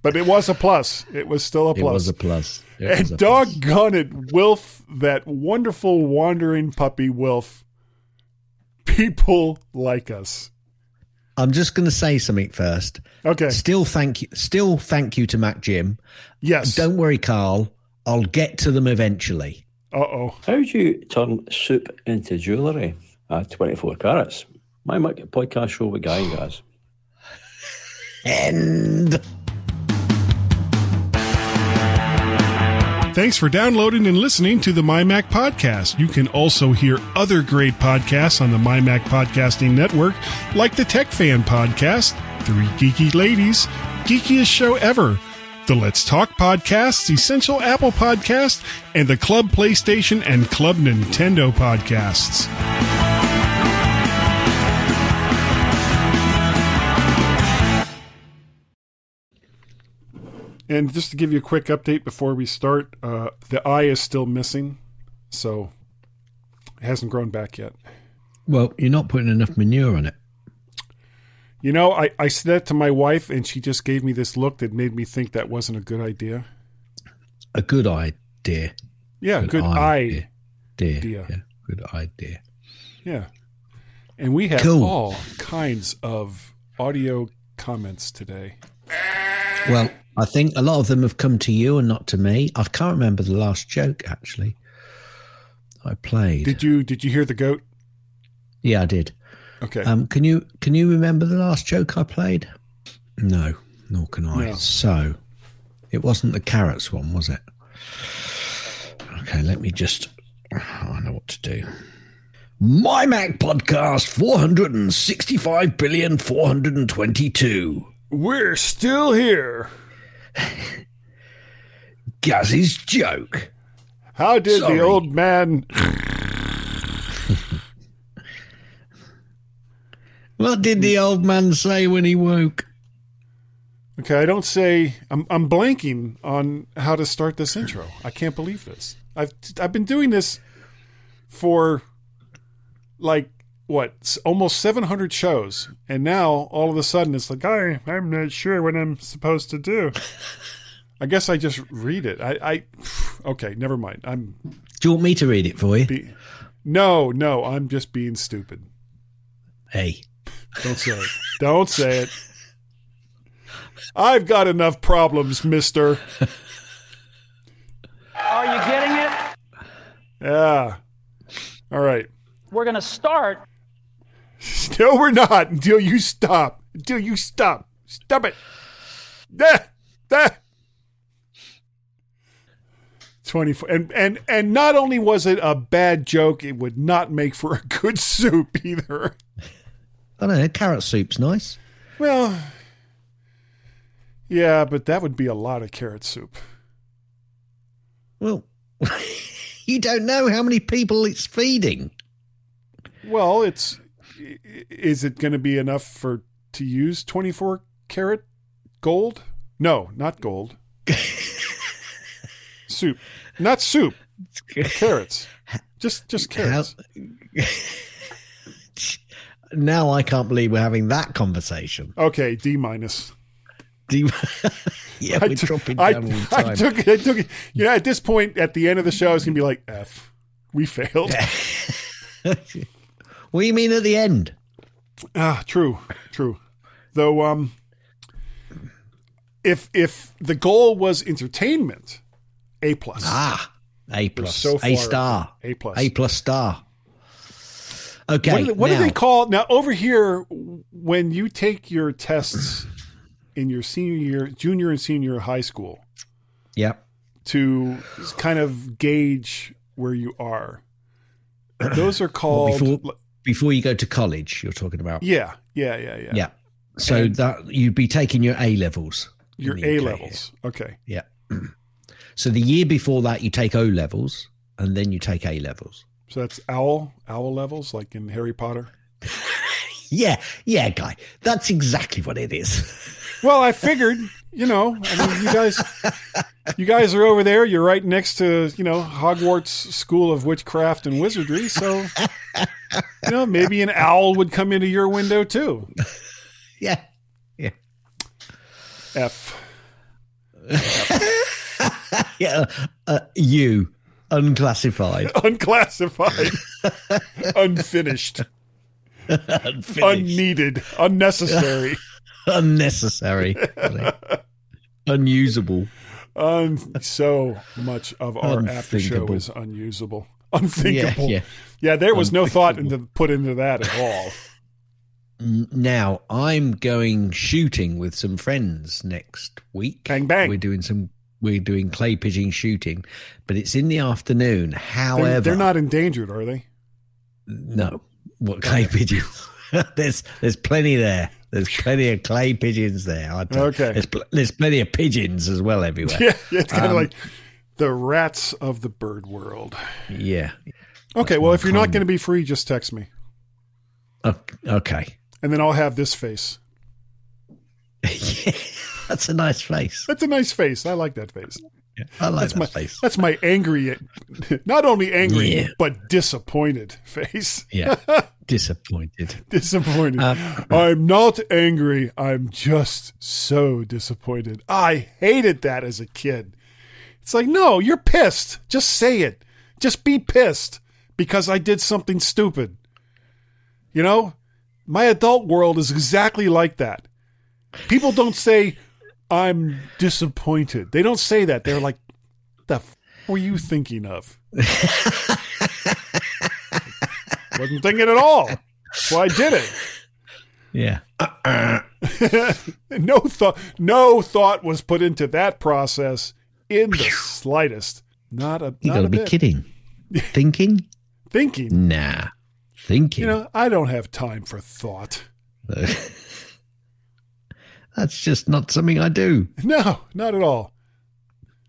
but it was a plus. It was still a plus. it was a plus. It and a plus. doggone it, Wilf, that wonderful wandering puppy Wilf. People like us. I'm just going to say something first. Okay. Still thank you. Still thank you to Mac Jim. Yes. Don't worry, Carl. I'll get to them eventually. Uh oh. How do you turn soup into jewellery at 24 carats? My mic- podcast show with Guy, and guys. End. Thanks for downloading and listening to the MyMac Podcast. You can also hear other great podcasts on the MyMac Podcasting Network, like the Tech Fan Podcast, Three Geeky Ladies, Geekiest Show Ever, the Let's Talk Podcasts, Essential Apple Podcast, and the Club PlayStation and Club Nintendo Podcasts. And just to give you a quick update before we start, uh, the eye is still missing, so it hasn't grown back yet. Well, you're not putting enough manure on it. You know, I, I said that to my wife, and she just gave me this look that made me think that wasn't a good idea. A good idea. Yeah, good, eye. Dear. idea. Yeah, good idea. Yeah. And we have Cool. all kinds of audio comments today. Well, I think a lot of them have come to you and not to me. I can't remember the last joke actually. I played. Did you did you hear the goat? yeah, I did. Okay. Um, can you can you remember the last joke I played? No, nor can I. No. So, it wasn't the carrots one, was it? Okay, let me just. I know what to do. My Mac podcast four hundred and sixty-five billion four hundred and twenty-two. We're still here. [laughs] Gaz's joke. How did Sorry. the old man [laughs] What did the old man say when he woke? Okay, I don't say I'm I'm blanking on how to start this intro. I can't believe this. I've I've been doing this for like what almost 700 shows and now all of a sudden it's like I I'm not sure what I'm supposed to do. I guess I just read it. I I okay, never mind. I'm Do you want me to read it for you? be, No, no, I'm just being stupid. Hey. Don't say it. Don't say it. I've got enough problems, mister. Are you getting it? Yeah. All right. We're going to start. [laughs] No, we're not until you stop. Until you stop. Stop it. Ah, ah. 24 and and and not only was it a bad joke it would not make for a good soup either [laughs] I don't know. Carrot soup's nice. well yeah but that would be a lot of carrot soup. Well, [laughs] you don't know how many people it's feeding. well it's is it going to be enough for to use 24 karat gold? No not gold. [laughs] Soup. Not soup. Carrots. Just just carrots [laughs] Now I can't believe we're having that conversation. okay d minus D. [laughs] yeah, I we're took- dropping I, down the I took it. I took it. You know, at this point, at the end of the show, it's gonna be like F. We failed. [laughs] what do you mean at the end? ah, true, true. Though, um, if if the goal was entertainment, A plus. Ah, A plus, so A star, A plus. A plus star. Okay, What, do, what do they call now over here when you take your tests in your senior year, junior and senior year high school Yep. to kind of gauge where you are? Those are Well, called. before before you go to college, you're talking about. yeah, yeah, yeah, yeah. Yeah. So And- that you'd be taking your A levels. Your A levels. Okay. Yeah. [clears throat] so the year before that, you take O levels, and then you take A levels. So that's owl owl levels, like in Harry Potter. [laughs] Yeah, yeah, guy. That's exactly what it is. [laughs] Well, I figured, you know, I mean, you guys, you guys are over there. You're right next to, you know, Hogwarts School of Witchcraft and Wizardry. So, you know, maybe an owl would come into your window too. [laughs] yeah. Yeah. F. yeah. Uh, you unclassified. [laughs] Unclassified, [laughs] unfinished, Unfinished. unneeded, unnecessary, [laughs] unnecessary, unusable. Un- so much of our after show is unusable, unthinkable. Yeah, Yeah, there was no thought into put into that at all. Now I'm going shooting with some friends next week. Bang bang. We're doing some. We're doing clay pigeon shooting, but it's in the afternoon. However, They're, they're not endangered, are they? No, what clay pigeons? [laughs] there's there's plenty there. There's plenty of clay pigeons there. I Okay. There's, pl- there's plenty of pigeons as well everywhere. [laughs] Yeah, yeah, it's kind of Um, like the rats of the bird world. Yeah. Okay, That's well, if you're not going to be free, just text me, Ok- Okay. and then I'll have this face. [laughs] That's a nice face. That's a nice face. I like that face. I like that's that my face. that's my angry, not only angry Yeah. but disappointed face. Yeah. [laughs] Disappointed. disappointed. Um, I'm not angry. I'm just so disappointed. I hated that as a kid. It's like, no, you're pissed. Just say it. Just be pissed because I did something stupid. You know, my adult world is exactly like that. People don't say, I'm disappointed. They don't say that. They're like, the f- were you thinking of? Wasn't thinking at all. Why I did it. Yeah. [laughs] no thought no thought was put into that process in the slightest. Not a You got to be bit. kidding. [laughs] Thinking? Thinking. Nah. Thinking. You know, I don't have time for thought. [laughs] That's just not something I do [laughs] No, not at all.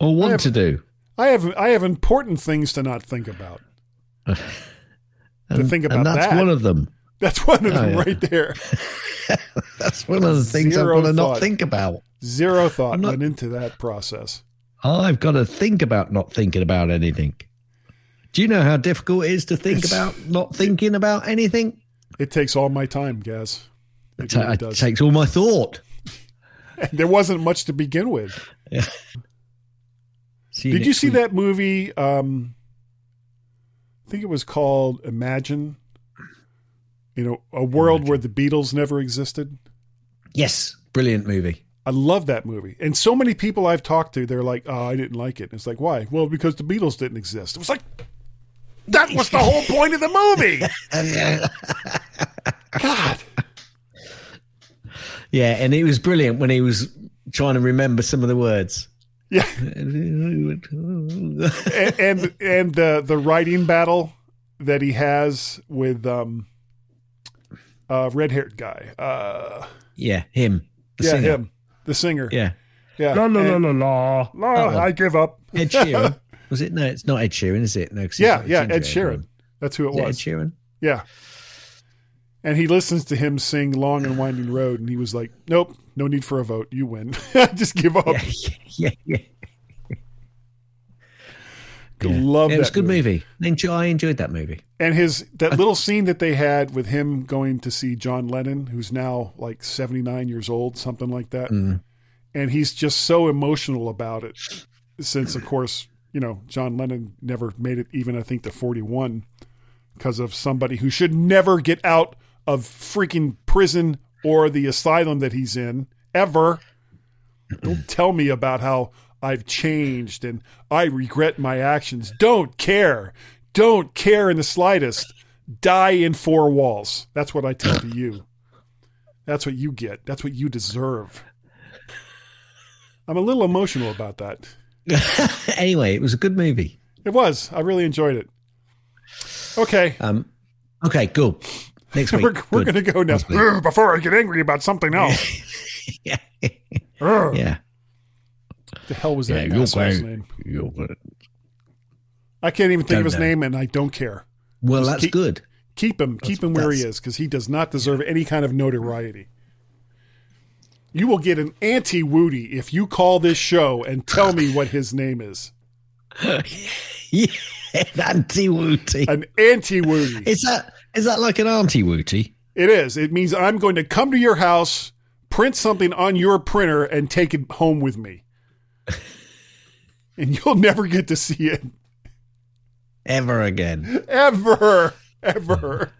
or want have- to do. I have I have important things to not think about. [laughs] And, think about and that's that. one of them. [laughs] That's one of Oh, them yeah. right there. That's one of the things Zero I've got to not think about. Zero thought I'm not- went into that process. I've got to think about not thinking about anything. Do you know how difficult it is to think It's- about not thinking about anything? It takes all my time, Gaz. It It, really it takes all my thought. [laughs] there wasn't much to begin with. See Did you see week. that movie? Um, I think it was called Imagine. You know, a world where the Beatles never existed. Yes, brilliant movie. I love that movie. And so many people I've talked to, they're like, oh, I didn't like it. And it's like, why? Well, because the Beatles didn't exist. It was like, that was the whole point of the movie. [laughs] God. Yeah, and it was brilliant when he was trying to remember some of the words. Yeah. and [laughs] and, and the the writing battle that he has with um uh red haired guy. Uh yeah, him. The yeah, singer. him. The singer. Yeah. Yeah. La, la, la, And- la, la. La, Oh. I give up. Ed Sheeran. Was it? No, it's not Ed Sheeran, is it? No, 'cause he's yeah, got a yeah, Ed Sheeran. one. That's who it Is it Ed was. Sheeran? Yeah. And he listens to him sing Long and Winding Road, and he was like, Nope, no need for a vote. You win. [laughs] Just give up. Yeah, yeah. [laughs] Love Yeah, it was a good movie. movie. I enjoy- I enjoyed that movie. And his that little scene that they had with him going to see John Lennon, who's now like 79 years old, something like that. Mm. And he's just so emotional about it since of course, you know, John Lennon never made it even I think to 41 because of somebody who should never get out of freaking prison or the asylum that he's in ever. Don't tell me about how I've changed and I regret my actions. Don't care. Don't care in the slightest. Die in four walls. That's what I tell to you. That's what you get. That's what you deserve. I'm a little emotional about that. [laughs] anyway, it was a good movie. It was. I really enjoyed it. Okay. Um, okay, cool. Next [laughs] week. we're we're going to go now. Next week. Ugh, Before I get angry about something else. [laughs] yeah. Yeah. The hell was that you're asshole's going- name? I can't even think Don't of his know. name, and I don't care. Well, Just that's keep- good. Keep him, keep him where he is, because he does not deserve any kind of notoriety. You will get an anti Woody if you call this show and tell me what his name is. [laughs] yeah, anti wooty. An anti Woody. Is that is that like an auntie wooty? It is. It means I'm going to come to your house, print something on your printer, and take it home with me. and you'll never get to see it. Ever again. Ever. Ever.